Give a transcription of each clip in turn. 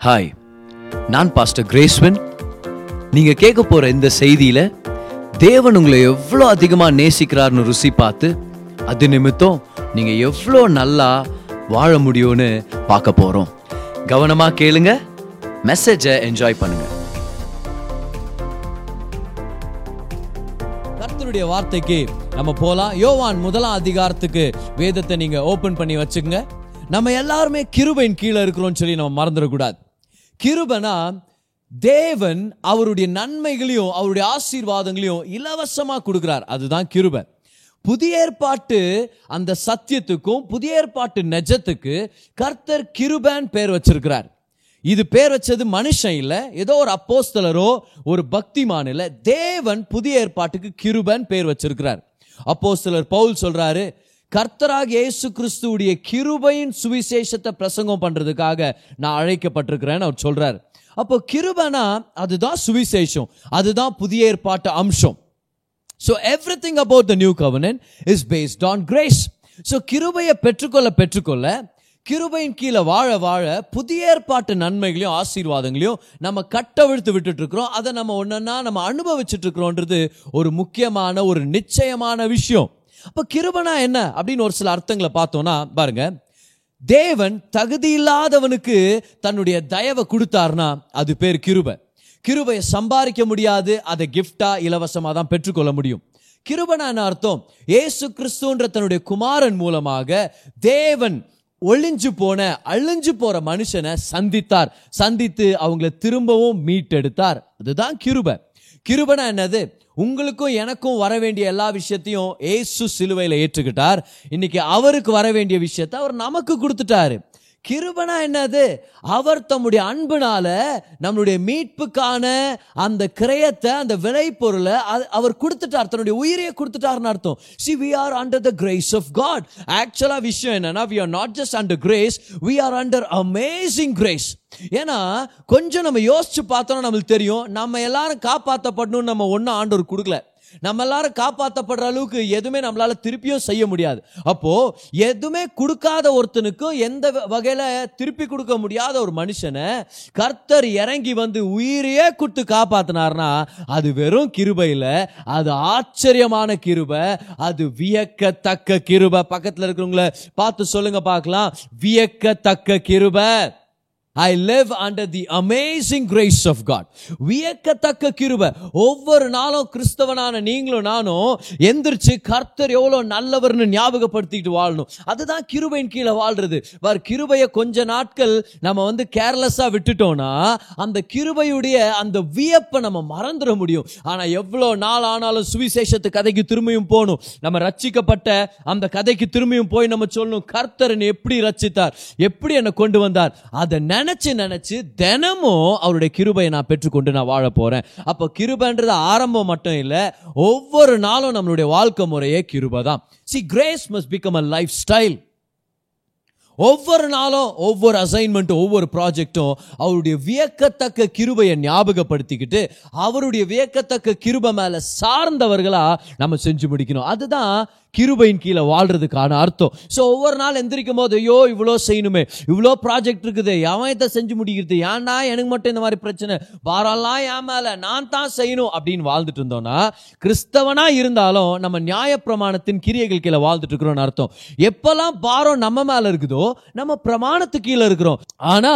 Hi நான் pastor கிரேஸ்வன் நீங்கள் கேட்க போற இந்த செய்தியில தேவன் உங்களை எவ்வளோ அதிகமா நேசிக்கிறார்னு ருசி பார்த்து அது நிமித்தம் நீங்க எவ்வளோ நல்லா வாழ முடியும்னு பார்க்க போறோம். கவனமா கேளுங்க மெசேஜை என்ஜாய் பண்ணுங்க. கர்த்தருடைய வார்த்தைக்கு நம்ம போகலாம் யோவான் முதலாம் அதிகாரத்துக்கு வேதத்தை நீங்கள் ஓப்பன் பண்ணி வச்சுக்கோங்க. நம்ம எல்லாருமே கிருபையின் கீழே இருக்கிறோம்னு சொல்லி நம்ம மறந்துடக்கூடாது கிருபனா தேவன் அவருடைய நன்மைகளையும் அவருடைய ஆசீர்வாதங்களையும் இலவசமாக கொடுக்குறார். அதுதான் கிருபன். புதிய ஏற்பாட்டு அந்த சத்தியத்துக்கும் புதிய ஏற்பாட்டு நெஜத்துக்கு கர்த்தர் கிருபன் பேர் வச்சிருக்கிறார். இது பேர் வச்சது மனுஷன் இல்லை ஏதோ ஒரு அப்போஸ்தலரோ ஒரு பக்திமான் இல்லை தேவன் புதிய ஏற்பாட்டுக்கு கிருபன் பேர் வச்சிருக்கிறார். அப்போஸ்தலர் பவுல் சொல்றாரு கர்த்தராக இயேசு கிறிஸ்துவுடைய கிருபையின் சுவிசேஷத்தை பிரசங்கம் பண்றதுக்காக நான் அழைக்கப்பட்டிருக்கிறேன்னு அவர் சொல்றாரு. அப்போ கிருபனா அதுதான் சுவிசேஷம். அதுதான் புதிய ஏற்பாட்டு அம்சம். So everything about the new கவர்னன் is based on grace so கிருபையை பெற்றுக்கொள்ள பெற்றுக்கொள்ள கிருபையின் கீழே வாழ வாழ புதிய ஏற்பாட்டு நன்மைகளையும் ஆசீர்வாதங்களையும் நம்ம கட்டவிழ்த்து விட்டுட்டு இருக்கிறோம் அதை நம்ம ஒன்றுன்னா நம்ம அனுபவிச்சுட்டு இருக்கிறோன்றது ஒரு முக்கியமான ஒரு நிச்சயமான விஷயம். அப்ப கிருபனா என்ன? அப்படின்னு ஒரு சில அர்த்தங்களை பார்த்தோம்னா பாருங்க. தேவன் தகுதி இல்லாதவனுக்கு தன்னுடைய தயவை கொடுத்தார்னா அது பேர் கிருபை. கிருபையை சம்பாதிக்க முடியாது அதை கிஃப்டா இலவசமாக தான் பெற்றுக்கொள்ள முடியும். கிருபனா என்ன அர்த்தம்? ஏசு கிறிஸ்துன்ற தன்னுடைய குமாரன் மூலமாக தேவன் ஒளிஞ்சு போன அழிஞ்சு போற மனுஷனை சந்தித்தார். சந்தித்து அவங்கள திரும்பவும் மீட்டெடுத்தார். அதுதான் கிருபை. கிருபனா என்னது? உங்களுக்கும் எனக்கும் வர வேண்டிய எல்லா விஷயத்தையும் ஏசு சிலுவையில் ஏற்றுக்கிட்டார். இன்னைக்கு அவருக்கு வர வேண்டிய விஷயத்தை அவர் நமக்கு கொடுத்துட்டாரு. கிருபனா என்னது? அவர் தம்முடைய அன்புனால நம்மளுடைய மீட்புக்கான அந்த கிரயத்தை அந்த விலை பொருளை அவர் கொடுத்துட்டார். தன்னுடைய உயிரையே கொடுத்துட்டார்னு அர்த்தம். See we are under the grace of God ஆக்சுவலா விஷயம் என்னன்னா we are not just under grace we are under amazing grace ஏன்னா கொஞ்சம் நம்ம யோசிச்சு பார்த்தோம்னா நம்மளுக்கு தெரியும் நம்ம எல்லாரும் காப்பாற்றப்படணும்னு நம்ம ஒன்றும் ஆண்டவர் கொடுக்கல. நம்ம எல்லாரும் காப்பாற்றப்படுற அளவுக்கு எதுவுமே நம்மளால திருப்பியும் செய்ய முடியாது. அப்போ எதுவுமே கொடுக்காத ஒருத்தனுக்கும் எந்த வகையில திருப்பி கொடுக்க முடியாத ஒரு மனுஷனை கர்த்தர் இறங்கி வந்து உயிரையே கொடுத்து காப்பாத்தினார்னா அது வெறும் கிருபையில அது ஆச்சரியமான கிருபை அது வியக்கத்தக்க கிருபை. பக்கத்துல இருக்கிறவங்கள பார்த்து சொல்லுங்க பார்க்கலாம். வியக்கத்தக்க கிருபை. I live under the amazing grace of God வியக்கத்தக்க கிருபை. ஒவ்வொரு நாளும் கிறிஸ்தவனான நீங்களும் நானும் எந்திரிச்சு கர்த்தர் எவ்வளோ நல்லவர்னு ஞாபகப்படுத்திட்டு வாழணும். அதுதான் கிருபையின் கீழே வாழ்றது. வர் கிருபையை கொஞ்ச நாட்கள் நம்ம வந்து கேர்லெஸ்ஸாக விட்டுட்டோம்னா அந்த கிருபையுடைய அந்த வியப்பை நம்ம மறந்துட முடியும். ஆனால் எவ்வளோ நாள் ஆனாலும் சுவிசேஷத்து கதைக்கு திரும்பியும் போகணும். நம்ம ரச்சிக்கப்பட்ட அந்த கதைக்கு திரும்பியும் போய் நம்ம சொல்லணும் கர்த்தர் எப்படி ரச்சித்தார் எப்படி என்னை கொண்டு வந்தார்? அதை நினைச்சு நினைச்சு தினமும் அவருடைய கிருபையை நான் பெற்றுக்கொண்டு நான் வாழ போறேன். அப்போ கிருபைன்றது ஆரம்பம் மட்டும் இல்லை ஒவ்வொரு நாளும் நம்மளுடைய வாழ்க்கை முறையே கிருபை தான். See grace must become a lifestyle ஒவ்வொரு நாளும் ஒவ்வொரு அசைன்மெண்ட்டும் ஒவ்வொரு ப்ராஜெக்டும் அவருடைய வியக்கத்தக்க கிருபையை ஞாபகப்படுத்திக்கிட்டு அவருடைய வியக்கத்தக்க கிருபை மேலே சார்ந்தவர்களாக நம்ம செஞ்சு முடிக்கணும். அதுதான் கிருபையின் கீழே வாழ்றதுக்கான அர்த்தம். ஸோ ஒவ்வொரு நாள் எந்திரிக்கும் போது ஐயோ இவ்வளோ செய்யணுமே இவ்வளோ ப்ராஜெக்ட் இருக்குது எவன் இதை செஞ்சு முடிக்கிறது ஏன்டா எனக்கு மட்டும் இந்த மாதிரி பிரச்சனை? வாரெல்லாம் ஏன் மேலே நான் தான் செய்யணும் அப்படின்னு வாழ்ந்துட்டு இருந்தோம்னா கிறிஸ்தவனா இருந்தாலும் நம்ம நியாயப்பிரமாணத்தின் கிரியைகள் கீழே வாழ்ந்துட்டு இருக்கிறோம்னு அர்த்தம். எப்பெல்லாம் பாரம் நம்ம மேல இருக்குதோ நம்ம பிரமாணத்து கீழே இருக்கிறோம். ஆனா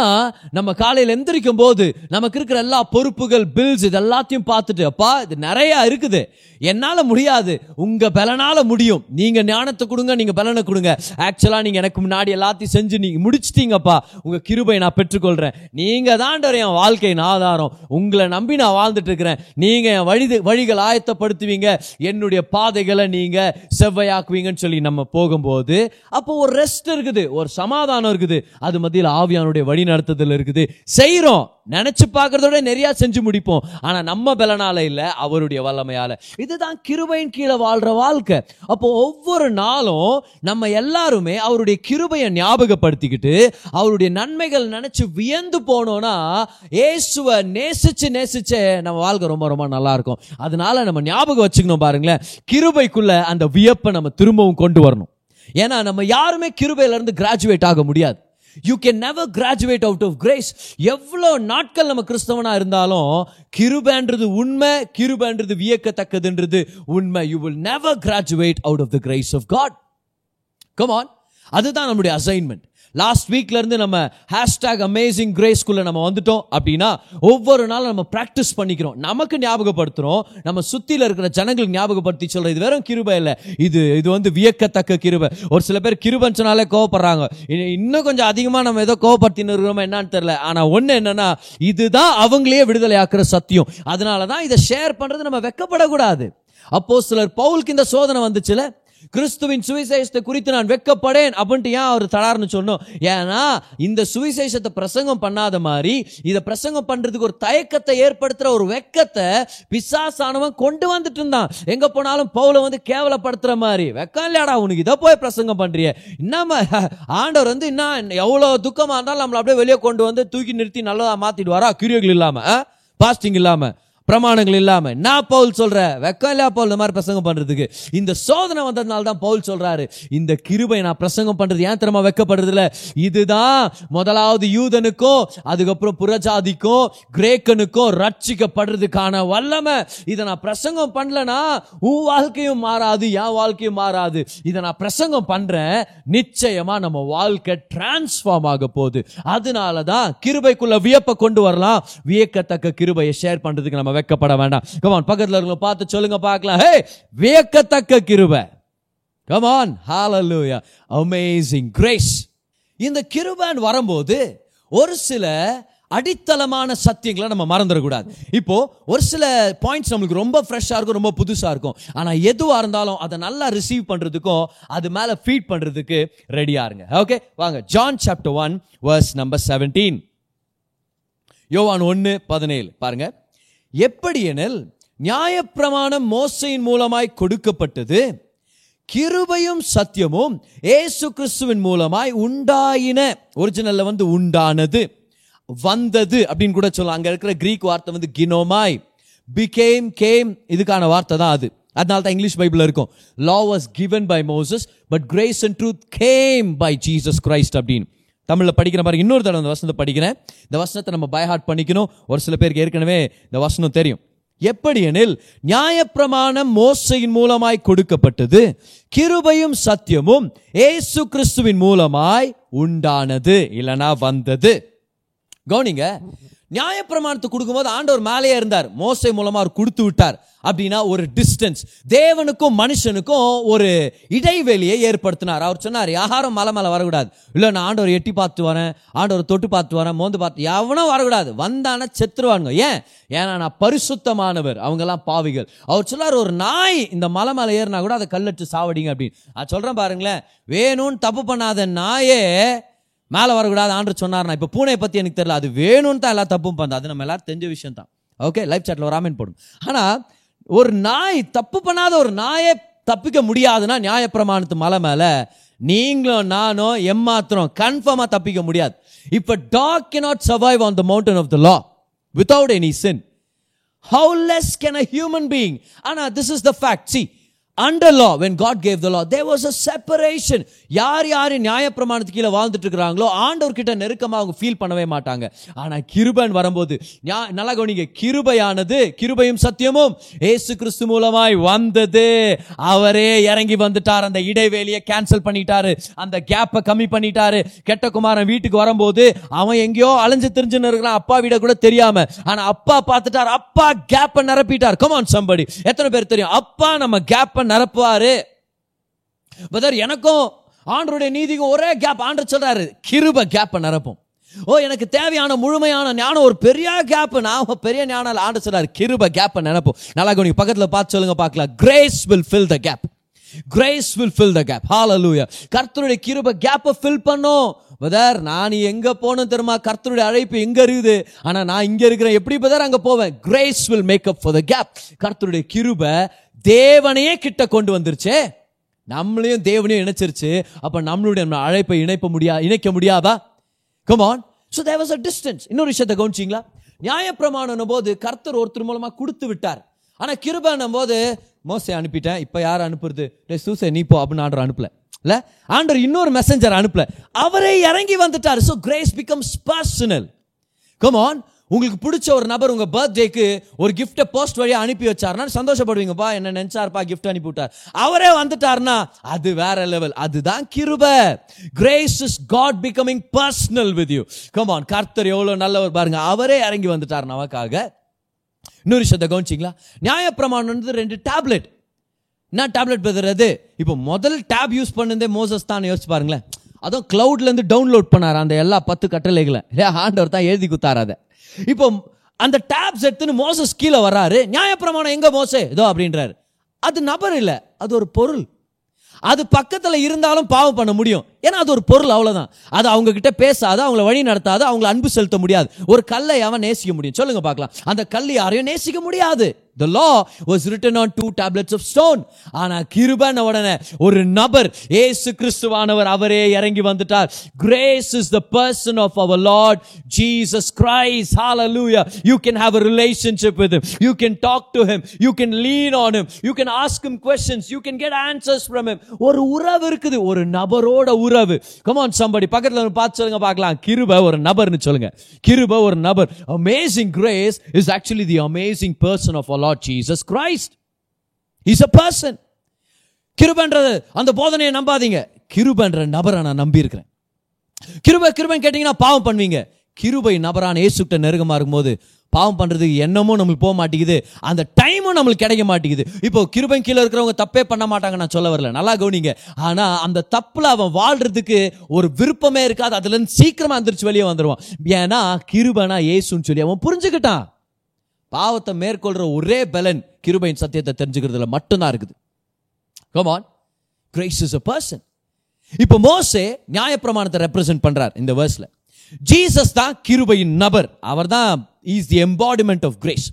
நம்ம காலையில் எந்திரிக்கும் போது நமக்கு இருக்கிற எல்லா பொறுப்புகள் பில்ஸ் இது எல்லாத்தையும் பார்த்துட்டு அப்பா இது நிறைய இருக்குது. என்னால் முடியாது. உங்க பலனால முடியும். நீங்க ஞானத்தை கொடுங்க நீங்க பலனை கொடுங்க. ஆக்சுவலா நீங்க எனக்கு முன்னாடி எல்லாத்தையும் செஞ்சு நீங்க முடிச்சிட்டீங்கப்பா. உங்க கிருபை நான் பெற்றுக்கொள்றேன். நீங்க தான் என் வாழ்க்கையின் ஆதாரம். உங்களை நம்பி நான் வாழ்ந்துட்டு இருக்கிறேன். நீங்க என் வழி வழிகள் ஆயத்தப்படுத்துவீங்க. என்னுடைய பாதைகளை நீங்க செவ்வையாக்குவீங்கன்னு சொல்லி நம்ம போகும்போது அப்போ ஒரு ரெஸ்ட் இருக்குது ஒரு சமாதானம் இருக்குது. அது மத்தியில் ஆவியானுடைய வழி நடத்துதல் இருக்குது. செய்யறோம் நினைச்சு பார்க்கறதோட நிறைய செஞ்சு முடிப்போம். ஆனா நம்ம பலனால இல்ல அவருடைய வல்லமையால. இதுதான் கிருபையின் கீழே வாழ்ற வாழ்க்கை. அப்போ ஒவ்வொரு நாளும் நம்ம எல்லாருமே அவருடைய கிருபையை ஞாபகப்படுத்திக்கிட்டு அவருடைய நன்மைகள் நினைச்சு வியந்து போனோம்னா ஏசுவை நேசிச்சு நேசிச்சே நம்ம வாழ்க்கை ரொம்ப ரொம்ப நல்லா இருக்கும். அதனால நம்ம ஞாபகம் வச்சுக்கணும் பாருங்களேன். கிருபைக்குள்ள அந்த வியப்பை நம்ம திரும்பவும் கொண்டு வரணும். ஏன்னா நம்ம யாருமே கிருபையிலேருந்து கிராஜுவேட் ஆக முடியாது. You can never graduate out of grace எவ்வளோ நாட்கள் நம்ம கிறிஸ்தவனா இருந்தாலும் கிருபன்றது உண்மை கிருபன்றது வியக்கத்தக்கதுன்றது உண்மை. You will never graduate out of the grace of God come on அதுதான் நம்முடைய அசைன்மெண்ட் லாஸ்ட் வீக்லேருந்து நம்ம ஹேஷ்டாக் அமேசிங் கிரேஸ்குள்ளே நம்ம வந்துட்டோம் அப்படின்னா ஒவ்வொரு நாளும் நம்ம ப்ராக்டிஸ் பண்ணிக்கிறோம். நமக்கு ஞாபகப்படுத்துகிறோம் நம்ம சுற்றியில் இருக்கிற ஜனங்களுக்கு ஞாபகப்படுத்தி சொல்கிறோம் இது வெறும் கிருபை இல்லை இது இது வந்து வியக்கத்தக்க கிருபை. ஒரு சில பேர் கிருபஞ்சனாலே சொன்னாலே கோவப்படுறாங்க. இன்னும் கொஞ்சம் அதிகமாக நம்ம ஏதோ கோவப்படுத்தின்னு இருக்கிறோம் என்னன்னு தெரியல. ஆனால் ஒன்று என்னன்னா இதுதான் அவங்களே விடுதலை ஆக்குற சத்தியம். அதனால தான் இதை ஷேர் பண்ணுறது நம்ம வெக்கப்படக்கூடாது. அப்போ சிலர் பவுலுக்கு இந்த சோதனை வந்துச்சுல? கிறிஸ்துவின் சுவிசேஷத்தை குறித்து நான் வெக்கப்படேன் அப்படின்ட்டு ஏன் அவர் தடார்னு சொன்னோம்? ஏன்னா இந்த சுவிசேஷத்தை பிரசங்கம் பண்ணாத மாதிரி இதை பிரசங்கம் பண்றதுக்கு ஒரு தயக்கத்தை ஏற்படுத்துற ஒரு வெக்கத்தை பிசாசானவன் கொண்டு வந்துட்டு இருந்தான். எங்க போனாலும் பவுல வந்து கேவலப்படுத்துற மாதிரி வெக்கம் இல்லையாடா உனக்கு இதை போய் பிரசங்கம் பண்றிய. என்னமா ஆண்டவர் வந்து என்ன எவ்வளவு துக்கமா இருந்தாலும் நம்மள அப்படியே வெளியே கொண்டு வந்து தூக்கி நிறுத்தி நல்லதா மாத்திடுவாரா? கிரியர்கள் இல்லாம பாஸ்டிங் இல்லாம. பிரமாணங்கள் இல்லாம. நான் பவுல் சொல்ற வெக்கம் இல்லையா பவுல் இந்த மாதிரி பிரசங்கம் பண்றதுக்கு. இந்த சோதனை வந்ததுனால தான் பவுல் சொல்றாரு. இந்த கிருபை நான் பிரசங்கம் பண்றது ஏன் தெரியுமா வைக்கப்படுறது இல்ல இதுதான் முதலாவது யூதனுக்கும் அதுக்கப்புறம் புறஜாதிக்கும் கிரேக்கனுக்கும் ரட்சிக்கப்படுறதுக்கான வல்லமை. இதை நான் பிரசங்கம் பண்ணலனா உன் வாழ்க்கையும் மாறாது என் வாழ்க்கையும் மாறாது. இதை நான் பிரசங்கம் பண்றேன் நிச்சயமா நம்ம வாழ்க்கை டிரான்ஸ்ஃபார்ம் ஆக போகுது. அதனால தான் கிருபைக்குள்ள வியப்பை கொண்டு வரலாம். வியக்கத்தக்க கிருபையை ஷேர் பண்றதுக்கு நம்ம வெக்கப்பட வேண்டாம். கமான் பக்கத்தில் இருக்கவங்க பார்த்து சொல்லுங்க பார்க்கலாம். ஹே வியக்கத்தக்க கிருபை. கமான் ஹாலலூயா அமேசிங் கிரேஸ் இந்த கிருபான் வரும்போது ஒரு சில அடித்தளமான சத்தியங்களை நம்ம மறந்துடக்கூடாது. இப்போ ஒரு சில பாயிண்ட்ஸ் நம்மளுக்கு ரொம்ப ஃப்ரெஷ்ஷாக இருக்கும் ரொம்ப புதுசாக இருக்கும். ஆனால் எதுவாக இருந்தாலும் அதை நல்லா ரிசீவ் பண்ணுறதுக்கும் அது மேலே ஃபீட் பண்ணுறதுக்கு ரெடியாக இருங்க. ஓகே வாங்க. John chapter one verse number seventeen யோவான் ஒன்று பதினேழு. பாருங்கள் எப்படியெனில் நியாயப்பிரமாணம் மோசையின் மூலமாய் கொடுக்கப்பட்டது கிருபையும் சத்தியமும் ஏசு கிறிஸ்துவின் மூலமாய் உண்டாயின. ஒரிஜினல்ல வந்து உண்டானது வந்தது அப்படின்னு கூட சொல்லலாம். அங்கே இருக்கிற கிரீக் வார்த்தை வந்து கினோமாய் பிகேம் கேம் இதுக்கான வார்த்தை தான் அது. அதனால தான் இங்கிலீஷ் பைபிள் இருக்கும். Law was given by Moses but grace and truth came by Jesus Christ அப்படின்னு. தமிழில் படிக்கிற பாருங்க இன்னொரு தடவை இந்த வசனத்தை படிக்கிறேன். இந்த வசனத்தை நம்ம பைஹார்ட் பண்ணிக்கணும். ஒரு சில பேருக்கு ஏற்கனவே இந்த வசனம் தெரியும். எப்படி எனில் நியாயப்பிரமாணம் மோசையின் மூலமாய் கொடுக்கப்பட்டது கிருபையும் சத்தியமும் ஏசு கிறிஸ்துவின் மூலமாய் உண்டானது இல்லைனா வந்தது. கவனிங்க நியாயப்பிரமாணத்தை கொடுக்கும்போது ஆண்டவர் மேலேயே இருந்தார். மோசை மூலமாக அவர் கொடுத்து விட்டார். அப்படின்னா ஒரு டிஸ்டன்ஸ் தேவனுக்கும் மனுஷனுக்கும் ஒரு இடைவெளியை ஏற்படுத்தினார். அவர் சொன்னார் யாரும் மலை மேலே வரக்கூடாது. இல்லை நான் ஆண்டவர் எட்டி பார்த்து வரேன். ஆண்டவர் தொட்டு பார்த்து வரேன். மோந்து பார்த்து எவனும் வரக்கூடாது. வந்தான செத்துருவானுங்க. ஏன்? ஏன்னா நான் பரிசுத்தமானவர். அவங்கெல்லாம் பாவிகள். அவர் சொன்னார் ஒரு நாய் இந்த மலை மேலே ஏறினா கூட அதை கல்லட்டு சாவடிங்க அப்படின்னு. நான் சொல்கிறேன் பாருங்களேன். வேணும்னு தப்பு பண்ணாத நாயே மேலே வரக்கூடாது ஆண்டு சொன்னார்னா இப்போ பூனை பற்றி எனக்கு தெரியல அது வேணும்னு தான் எல்லாம் தப்பும் பண்ணது. அது நம்ம எல்லாரும் தெரிஞ்ச விஷயம் தான் ஓகே லைஃப் சாட்டில் ஒரு ஆமென் போடும் ஆனால் ஒரு நாய் தப்பு பண்ணாத ஒரு நாயை தப்பிக்க முடியாதுன்னா நியாயப்பிரமாணத்து மலை மேலே நீங்களும் நானும் எம்மாத்திரம் கன்ஃபார்மாக தப்பிக்க முடியாது. இப்போ dog can not survive on the mountain of the law without any sin how less can a human being ஆனால் this is the fact see under law when God gave the law there was a separation யார் யார் நியாயப்பிரமாணத்துக்கு கீழே வாழ்ந்துட்டு இருக்கிறாங்களோ ஆண்டவர்கிட்ட நெருக்கமாக அவங்க feel பண்ணவே மாட்டாங்க. ஆனால் கிருபன் வரும்போது நல்லா கவனிங்க கிருபையானது கிருபையும் சத்தியமும் ஏசு கிறிஸ்து மூலமாய் வந்தது. அவரே இறங்கி வந்துட்டார் அந்த இடைவேளியை கேன்சல் பண்ணிட்டாரு அந்த கேப்பை கம்மி பண்ணிட்டாரு. கெட்ட குமாரன் வீட்டுக்கு வரும்போது அவன் எங்கேயோ அலைஞ்சு தெரிஞ்சுன்னு இருக்கிறான் அப்பா வீட கூட தெரியாம. ஆனால் அப்பா பார்த்துட்டார் அப்பா கேப்பை நிரப்பிட்டார். கமான் சம்படி எத்தனை பேர் தெரியும்? அப்பா நம்ம கேப்பை நிரப்புவாரு. பதர் எனக்கும் ஆண்டருடைய நீதிக்கும் ஒரே கேப் ஆண்டு சொல்கிறாரு கிருப கேப்பை நிரப்பும். ஓ எனக்கு தேவையான முழுமையான ஞானம் ஒரு பெரிய கேப் நான் பெரிய ஞானம் ஆண்டு சொல்றாரு கிருப கேப்பை நினைப்போம் நல்லா கவனிங்க பக்கத்துல பார்த்து சொல்லுங்க பார்க்கலாம். Grace will fill the gap grace will fill the gap hallelujah கர்த்தருடைய கிருப கேப்பை ஃபில் பண்ணும். பதர் நான் எங்க போகணும் தெரியுமா? கர்த்தருடைய அழைப்பு எங்க இருக்குது? ஆனா நான் இங்க இருக்கிறேன். எப்படி பதர் அங்க போவேன்? Grace will make up for the gap கர்த்தருடைய கிருப தேவனையே கிட்ட கொண்டு வந்துருச்சே. நம்மளையும் தேவனையும் இணைச்சிருச்சு. அப்ப நம்மளுடைய நம்ம அழைப்பை இணைப்ப முடியா இணைக்க முடியாதா? Come on so there was a distance இன்னொரு விஷயத்தை கவனிச்சிங்களா? நியாயப்பிரமாணம் போது கர்த்தர் ஒருத்தர் மூலமா கொடுத்து விட்டார். ஆனா கிருபானும் போது மோசை அனுப்பிட்டேன். இப்ப யார் அனுப்புறது? டே சூசை நீ போ அப்படின்னு ஆண்டர் அனுப்பல. இல்ல? ஆண்டர் இன்னொரு மெசஞ்சர் அனுப்பல. அவரே இறங்கி வந்துட்டார். So grace becomes personal come on உங்களுக்கு பிடிச்ச ஒரு நபர் உங்கள் பர்த்டேக்கு ஒரு கிஃப்ட்டை போஸ்ட் வழியாக அனுப்பி வச்சாருன்னா சந்தோஷப்படுவீங்கப்பா என்ன நினைச்சாருப்பா கிஃப்ட் அனுப்பி விட்டார் அவரே வந்துட்டார்னா அது வேற லெவல் அதுதான் கிருப. Grace is God becoming personal with you come on கர்த்தர் எவ்வளோ நல்லவர் பாருங்க. அவரே இறங்கி வந்துட்டார் நமக்காக. இன்னொரு விஷயத்தை கவனிச்சிங்களா? நியாயப்பிரமாணம்ன்றது ரெண்டு டேப்லெட் என்ன டேப்லெட் பிரதர் இப்போ முதல் டேப் யூஸ் பண்ணதே மோசஸ் தான் யோசிச்சு பாருங்களேன். அதுவும் க்ளவுட்லேருந்து டவுன்லோட் பண்ணார் அந்த எல்லா பத்து கட்டளைகளை. இல்லையா ஆண்டவர் தான் எழுதி குத்தார் அதை. இப்போ அந்த டேப்ஸ் எடுத்துன்னு மோசஸ் கீழே வர்றாரு. நியாயப்பிரமாணம் எங்க மோசே? இதோ அப்படின்றாரு. அது நபர் இல்லை. அது ஒரு பொருள். அது பக்கத்தில் இருந்தாலும் பாவம் பண்ண முடியும். ஏன்னா அது ஒரு பொருள் அவ்வளோதான் அது அவங்க கிட்ட பேசாத அவங்கள வழி நடத்தாத அவங்கள அன்பு செலுத்த முடியாது. ஒரு கல்லை அவன் நேசிக்க முடியும். சொல்லுங்க பார்க்கலாம். அந்த கல் யாரையும் நேசிக்க முடியாது. The law was written on two tablets of stone ஆனா கிருபன உடனே ஒரு நபர் இயேசு கிறிஸ்துவானவர் அவரே இறங்கி வந்துட்டார் grace is the person of our lord jesus christ hallelujah you can have a relationship with him you can talk to him you can lean on him you can ask him questions you can get answers from him ஒரு உறவு இருக்குது ஒரு நபரோட உறவு come on somebody பக்கத்துல வந்து பார்த்து சொல்லுங்க பார்க்கலாம் கிருப ஒரு நபர்னு சொல்லுங்க கிருப ஒரு நபர் amazing grace is actually the amazing person of our Lord Jesus Christ is a person கிருபன்றது அந்த போதனையை நம்பாதீங்க. கிருபன்ற நபரை நான் நம்பியிருக்கிறேன். கிருபை கிருபைன்னு கேட்டீங்கன்னா பாவம் பண்ணுவீங்க. கிருபை நபரான ஏசுக்கிட்ட நெருக்கமாக இருக்கும்போது பாவம் பண்ணுறதுக்கு எண்ணமும் நம்மளுக்கு போக மாட்டேங்குது. அந்த டைமும் நம்மளுக்கு கிடைக்க மாட்டேங்குது. இப்போ கிருபை கீழே இருக்கிறவங்க தப்பே பண்ண மாட்டாங்க நான் சொல்ல வரல. நல்லா கவனிங்க. ஆனால் அந்த தப்பில் அவன் வாழ்றதுக்கு ஒரு விருப்பமே இருக்காது. அதுலேருந்து சீக்கிரமாக எந்திரிச்சு வெளியே வந்துடுவான் ஏன்னா கிருபனா ஏசுன்னு சொல்லி அவன் புரிஞ்சுக்கிட்டான். பாவத்தை மேற்கொள்கிற ஒரே பலன் கிருபையின் சத்தியத்தை தெரிஞ்சுக்கிறதுல மட்டும்தான் இருக்குது. Come on grace is a person இப்போ மோசே நியாயப்பிரமாணத்தை ரெப்ரசென்ட் பண்ணுறார் இந்த வேர்ஸில் ஜீசஸ் தான் கிருபையின் நபர். அவர் தான் is the embodiment of grace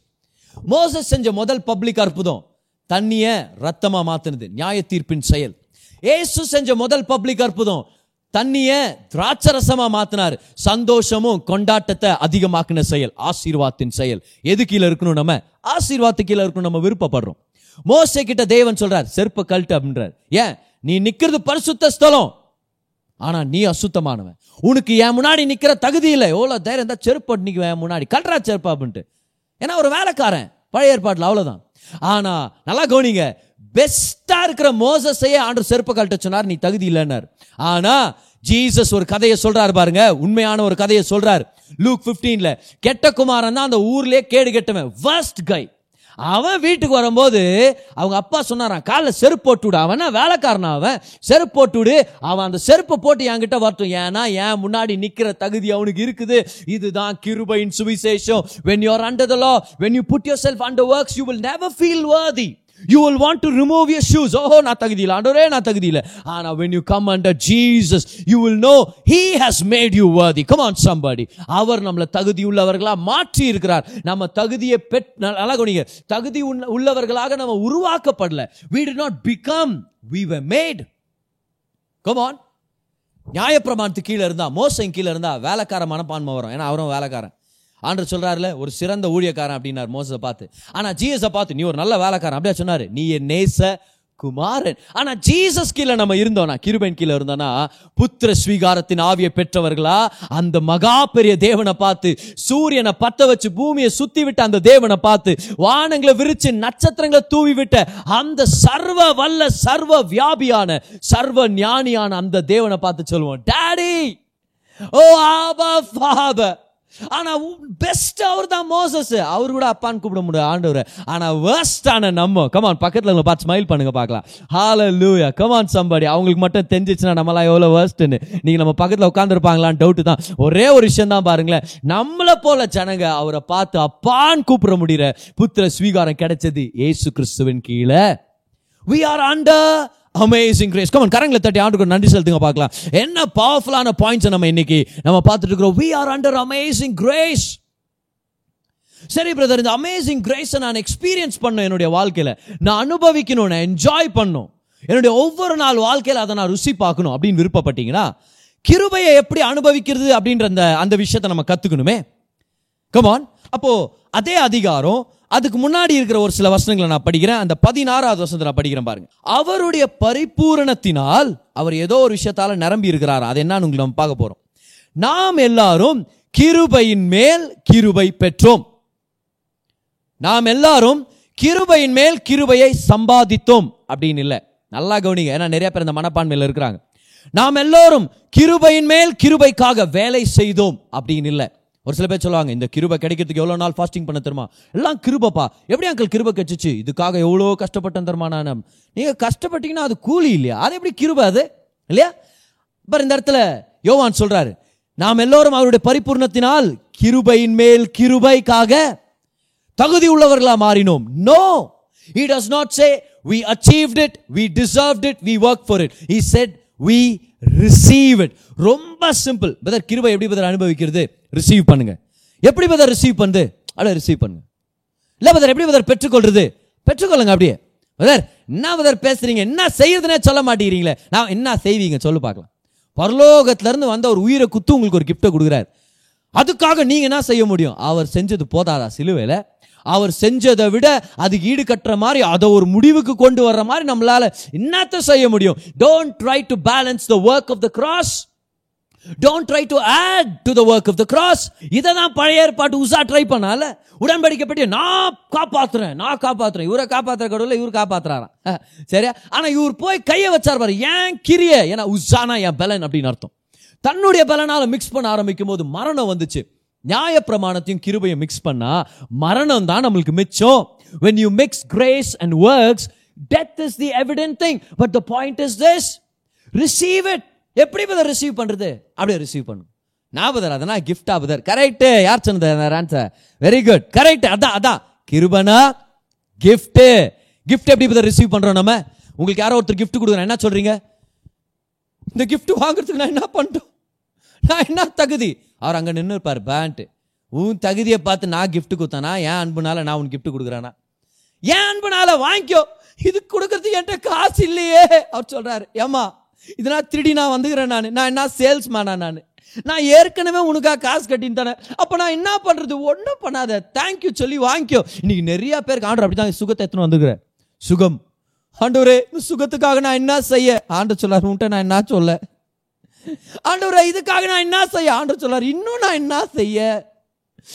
Moses செஞ்ச முதல் பப்ளிக் அற்புதம் தண்ணிய ரத்தமாக மாற்றினது நியாய தீர்ப்பின் செயல். ஏசு செஞ்ச முதல் பப்ளிக் அற்புதம் தண்ணிய திராட்சரசமா மாத்தினார். சந்தோஷமும் கொண்டாட்டத்தை அதிகமாக்குன செயல் ஆசீர்வாத்தின் செயல். எது கீழே இருக்கணும் நம்ம? ஆசீர்வாத்து கீழே இருக்கணும் நம்ம விருப்பப்படுறோம். மோசை கிட்ட தேவன் சொல்றார் செருப்ப கழட்டு அப்படின்றார். ஏன்? நீ நிக்கிறது பரிசுத்த ஸ்தலம். ஆனா நீ அசுத்தமானவன். உனக்கு என் முன்னாடி நிக்கிற தகுதி இல்லை. எவ்வளவு தைரியம் தான் செருப்பு நிக்க என் முன்னாடி. கல்றா செருப்பா அப்படின்ட்டு. ஏன்னா ஒரு வேலைக்காரன். பழைய ஏற்பாட்டில் அவ்வளவுதான். ஆனா நல்லா கவனிங்க. பெஸ்ட்டாக இருக்கிற மோசஸையே ஆண்டு செருப்பு கழட்ட சொன்னார் நீ தகுதி இல்லைன்னார். ஆனால் ஜீசஸ் ஒரு கதையை சொல்கிறார் பாருங்க. உண்மையான ஒரு கதையை சொல்கிறார் லூக் 15ல கெட்ட குமாரன் தான் அந்த ஊர்லேயே கேடு கெட்டவன் ஃபர்ஸ்ட் கை அவன் வீட்டுக்கு வரும்போது அவங்க அப்பா சொன்னாரான் காலில் செருப்பு போட்டு விடு அவன் வேலைக்காரனா அவன்? செருப்பு போட்டு விடு. அவன் அந்த செருப்பை போட்டு என்கிட்ட வரட்டும். ஏன்னா என் முன்னாடி நிற்கிற தகுதி அவனுக்கு இருக்குது. இதுதான் கிருபையின் சுவிசேஷம். When you are under the law when you put yourself under works you will never feel worthy you will want to remove your shoes ஓஹோ நான் தகுதி இல்லை ஆண்டவரே நான் தகுதி இல்லை when you come come under Jesus you will know he has made you worthy. Come on அவர் நம்மளை தகுதி உள்ளவர்களாக மாற்றி இருக்கிறார் நம்ம தகுதியை பெற் நல்லா கவனிங்க தகுதி உள்ளவர்களாக நம்ம உருவாக்கப்படல we did not become we were made come on நியாயப்பிரமாணத்துக்கு கீழே இருந்தால் மோசம் கீழே இருந்தால் வேலைக்கார மனப்பான்மை வரும் ஏன்னா அவரும் வேலைக்காரன் ஆண்டு சொல்கிறாருல ஒரு சிறந்த ஊழியக்காரன் அப்படின்னார் மோசத்தை பார்த்து. ஆனால் ஜீசஸை பார்த்து நீ ஒரு நல்ல வேலைக்காரன் அப்படியே சொன்னார். நீ என் நேச குமாரன் ஆனால் ஜீசஸ் கீழே நம்ம இருந்தோம்னா கிருபன் கீழே இருந்தோம்னா புத்திர ஸ்வீகாரத்தின் ஆவியை பெற்றவர்களா அந்த மகா பெரிய தேவனை பார்த்து சூரியனை பத்த வச்சு பூமியை சுத்தி விட்ட அந்த தேவனை பார்த்து வானங்களை விரிச்சு நட்சத்திரங்களை தூவி விட்ட அந்த சர்வ வல்ல சர்வ வியாபியான சர்வ ஞானியான அந்த தேவனை பார்த்து சொல்லுவோம் டேடி ஓ ஆபா ஃபாதர் ஆனா பெஸ்ட் அவர் தான் மோசஸ் அவர் கூட அப்பான்னு கூப்பிட முடியாது ஆண்டவர். ஆனா வேர்ஸ்டான நம்ம கமான் பக்கத்துல உங்களை பார்த்து ஸ்மைல் பண்ணுங்க பார்க்கலாம். லூயா கமான் சம்படி அவங்களுக்கு மட்டும் தெரிஞ்சிச்சுன்னா நம்மளாம் எவ்வளவு வேர்ஸ்ட்னு நீங்க நம்ம பக்கத்துல உட்காந்துருப்பாங்களான்னு டவுட் தான். ஒரே ஒரு விஷயம் தான் பாருங்களேன். நம்மள போல ஜனங்க அவரை பார்த்து அப்பான்னு கூப்பிட முடியற புத்திர ஸ்வீகாரம் கிடைச்சது ஏசு கிறிஸ்துவின் கீழே. We are under amazing grace come on கரங்களை தட்டி ஆண்டுக்கு நன்றி செலுத்துங்க பார்க்கலாம். என்ன பவர்ஃபுல்லான பாயிண்ட்ஸ் நம்ம இன்னைக்கு நம்ம பார்த்துட்டு இருக்கிறோம். We are under amazing grace சரி பிரதர் இந்த அமேசிங் கிரேஸை நான் எக்ஸ்பீரியன்ஸ் பண்ணும் என்னுடைய வாழ்க்கையில். நான் அனுபவிக்கணும் நான் என்ஜாய் பண்ணும் என்னுடைய ஒவ்வொரு நாள் வாழ்க்கையில் அதை நான் ருசி பார்க்கணும் அப்படின்னு விருப்பப்பட்டீங்கன்னா கிருபையை எப்படி அனுபவிக்கிறது அப்படின்ற அந்த அந்த விஷயத்தை நம்ம கற்றுக்கணுமே கமான் அப்போ அதே அதிகாரம் அதுக்கு முன்னாடி இருக்கிற ஒரு சில வசனங்களை நான் படிக்கிறேன். அந்த பதினாறாவது வசனத்தை நான் படிக்கிறேன் பாருங்க. அவருடைய பரிபூரணத்தினால் அவர் ஏதோ ஒரு விஷயத்தால நிரம்பி இருக்கிறார். அது என்னன்னு உங்களுக்கு நம்ம பார்க்க போறோம். நாம் எல்லாரும் கிருபையின் மேல் கிருபை பெற்றோம். நாம் எல்லாரும் கிருபையின் மேல் கிருபையை சம்பாதித்தோம் அப்படின்னு இல்லை. நல்லா கவனிங்க. ஏன்னா நிறைய பேர் இந்த மனப்பான்மையில் இருக்கிறாங்க. நாம் எல்லாரும் கிருபையின் மேல் கிருபைக்காக வேலை செய்தோம் அப்படின்னு இல்லை. ஒரு சில பேர் சொல்லுவாங்க இந்த கிருபை கிடைக்கிறதுக்கு எவ்வளோ நாள் ஃபாஸ்டிங் பண்ண தருமா எல்லாம் கிருபப்பா. எப்படி அங்கிள் கிருபை கிடைச்சிச்சு? இதுக்காக எவ்வளோ கஷ்டப்பட்டேன் தருமா நான்? நீங்கள் கஷ்டப்பட்டீங்கன்னா அது கூலி இல்லையா? அது எப்படி கிருபை அது? இல்லையா? பாரு இந்த இடத்துல யோவான் சொல்கிறாரு நாம் எல்லோரும் அவருடைய பரிபூர்ணத்தினால் கிருபையின் மேல் கிருபைக்காக தகுதி உள்ளவர்களாக மாறினோம். No he does not say we achieved it we deserved it we work for it he said we receive it ரொம்ப சிம்பிள் பதர் கிருபை எப்படி பதர் அனுபவிக்கிறது? ரிசீவ் பண்ணுங்க. எப்படி பதர் ரிசீவ் பண்ணுது அட ரிசீவ் பண்ணுங்க. இல்லை பதர் எப்படி பதர் பெற்றுக்கொள்றது? பெற்றுக்கொள்ளுங்க அப்படியே. பதர் என்ன பதர் பேசுறீங்க? என்ன செய்யறதுனே சொல்ல மாட்டேங்கிறீங்களே. நான் என்ன செய்வீங்க? சொல்லு பார்க்கலாம். பரலோகத்திலேருந்து வந்த ஒரு உயிரை குத்து உங்களுக்கு ஒரு கிஃப்ட்டை கொடுக்குறாரு. அதுக்காக நீங்கள் என்ன செய்ய முடியும்? அவர் செஞ்சது போதாதா? சிலுவையில் அவர் செஞ்சதை விட அது ஈடு கட்டுற மாதிரி அதை ஒரு முடிவுக்கு கொண்டு வர்ற மாதிரி நம்மளால என்னத்த செய்ய முடியும்? Don't try to balance the work of the cross don't try to add to the work of the cross இதை தான் பழைய ஏற்பாட்டு உஷா ட்ரை பண்ணால. உடன்படிக்கை பற்றி நான் காப்பாத்துறேன் நான் காப்பாத்துறேன். இவரை காப்பாத்துற கடவுள் இவர் காப்பாத்துறாராம். சரியா? ஆனா இவர் போய் கையை வச்சார் பாரு ஏன் கிரிய? ஏன்னா உஷானா என் பலன் அப்படின்னு அர்த்தம். தன்னுடைய பலனால மிக்ஸ் பண்ண ஆரம்பிக்கும் போது மரணம் வந்துச்சு. நியாய பிரமாணத்தையும் கிருபையும் மிக்ஸ் பண்ணா மரணம் தான் நம்மளுக்கு மிச்சம். When you mix grace and works death is the evident thing. But the point is this receive it. எப்படி பதர் ரிசீவ் பண்றது? அப்படியே ரிசீவ் பண்ணும். நான் பதர் அதனா கிஃப்டா பதர் கரெக்ட் யார் சொன்னது? ஆன்சர் வெரி குட் கரெக்ட் அதான் அதான். கிருபனா? கிஃப்ட் கிஃப்ட் எப்படி பதர் ரிசீவ் பண்றோம் நம்ம? உங்களுக்கு யாரோ ஒருத்தர் கிஃப்ட் கொடுக்குறேன் என்ன சொல்றீங்க? இந்த கிஃப்ட் வாங்குறதுக்கு நான் என்ன பண்ணுறோம் நான் என்ன தகுதி? அவர் அங்கே நின்று இருப்பார் பேண்ட்டு உன் தகுதியை பார்த்து நான் கிஃப்ட் கொடுத்தானா? ஏன் அன்புனால நான் உன் கிஃப்ட் கொடுக்குறானா? ஏன் அன்புனால வாங்கிக்கோ. இது கொடுக்கறது என்கிட்ட காசு இல்லையே. அவர் சொல்கிறாரு ஏமா இதனால் திருடி நான் வந்துக்கிறேன் நான். நான் என்ன சேல்ஸ் மேனா நான்? நான் ஏற்கனவே உனக்காக காசு கட்டின்னு தானே. அப்போ நான் என்ன பண்ணுறது ஒன்றும் பண்ணாத. தேங்க்யூ சொல்லி வாங்கிக்கோ. இன்னைக்கு நிறைய பேருக்கு ஆண்டர் அப்படி தான் சுகத்தை எடுத்துன்னு வந்துக்கிறேன் சுகம். ஆண்டவரே சுகத்துக்காக நான் என்ன செய்ய? ஆண்டு சொல்லார் உன்ட்ட நான் என்ன சொல்ல? ஆண்டவரே இதுக்காக நான் என்ன செய்ய? ஆண்டவர் சொல்றார் இன்னும் நான் என்ன செய்ய?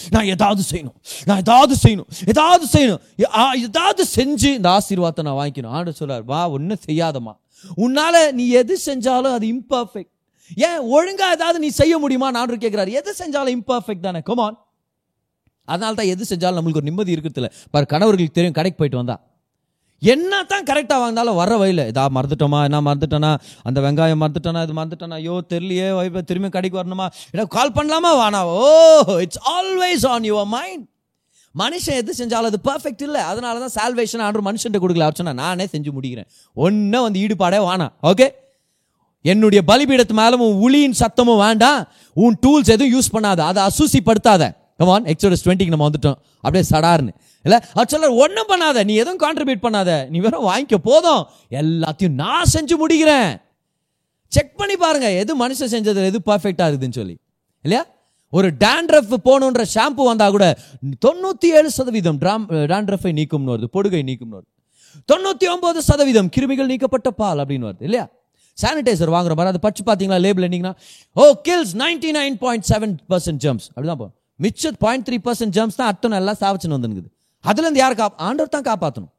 நான் ஏதாவது செய்யணும். நான் ஏதாவது செய்யணும். ஏதாவது செய்யணும். ஆ, ஏதாவது செஞ்சு இந்த ஆசீர்வாதத்தை நான் வாங்கிக்கணும். ஆண்டு சொல்றார் வா ஒன்றும் செய்யாதம்மா. உன்னால நீ எது செஞ்சாலும் அது இம்பர்ஃபெக்ட் ஏன் ஒழுங்கா ஏதாவது நீ செய்ய முடியுமா? நான் கேட்கிறாரு எது செஞ்சாலும் இம்பர்ஃபெக்ட் தானே. கமான் அதனால தான் எது செஞ்சாலும் நம்மளுக்கு ஒரு நிம்மதி இருக்கிறது இல்லை பாரு கணவர்களுக்கு தெரியும் கடைக்கு போயிட்டு வந்தா. என்ன தான் கரெக்டாக வாங்கினாலும் வர வழியில் இதா மறந்துட்டோமா? என்ன மறந்துட்டேனா? அந்த வெங்காயம் மறந்துட்டேனா? இது மறந்துட்டேனா? ஐயோ தெரியலையே வைப்ப திரும்பி கடைக்கு வரணுமா? எனக்கு கால் பண்ணலாமா? Wanna oh it's always on your mind மனுஷன் எது செஞ்சாலும் அது பர்ஃபெக்ட் இல்லை. அதனால தான் சால்வேஷன் ஆண்டு மனுஷன்ட்ட கொடுக்கல. அவர் நானே செஞ்சு முடிக்கிறேன். ஒன்றும் வந்து ஈடுபாடே வானா ஓகே என்னுடைய பலிபீடத்து மேலும் உன் உளியின் சத்தமும் வேண்டாம். உன் டூல்ஸ் எதுவும் யூஸ் பண்ணாத. அதை அசூசிப்படுத்தாத. கமான் எக்ஸோடஸ் டுவெண்ட்டிக்கு நம்ம வந்துட்டோம். அப்படியே சடார்னு. இல்லை? அது சொல்ல ஒன்றும் பண்ணாத நீ எதுவும் கான்ட்ரிபியூட் பண்ணாத நீ வெறும் வாங்கிக்க போதும். எல்லாத்தையும் நான் செஞ்சு முடிக்கிறேன். செக் பண்ணி பாருங்க எது மனுஷன் செஞ்சது எது பர்ஃபெக்டாக இருக்குதுன்னு சொல்லி. இல்லையா? ஒரு டேண்ட்ரஃப் போகணுன்ற ஷாம்பு வந்தால் கூட தொண்ணூற்றி ஏழு சதவீதம் டேண்ட்ரஃபை நீக்கும்னு வருது பொடுகை நீக்கும்னு வருது. தொண்ணூற்றி ஒம்பது சதவீதம் கிருமிகள் நீக்கப்பட்ட பால் அப்படின்னு வருது இல்லையா? சானிடைசர் வாங்குற மாதிரி அதை பச்சு பார்த்தீங்களா லேபிள் என்னீங்கன்னா ஓ kills ninety nine point seven percent germs அப்படிதான் போ மிச்சம் பாயிண்ட் த்ரீ பர்சன்ட் ஜம்ஸ் தான் அத்தனை எல்லாம் சாவச்சுன்னு வந்துருக்குது அதுலேருந்து யார் காப் ஆண்டவர் தான் காப்பாற்றணும்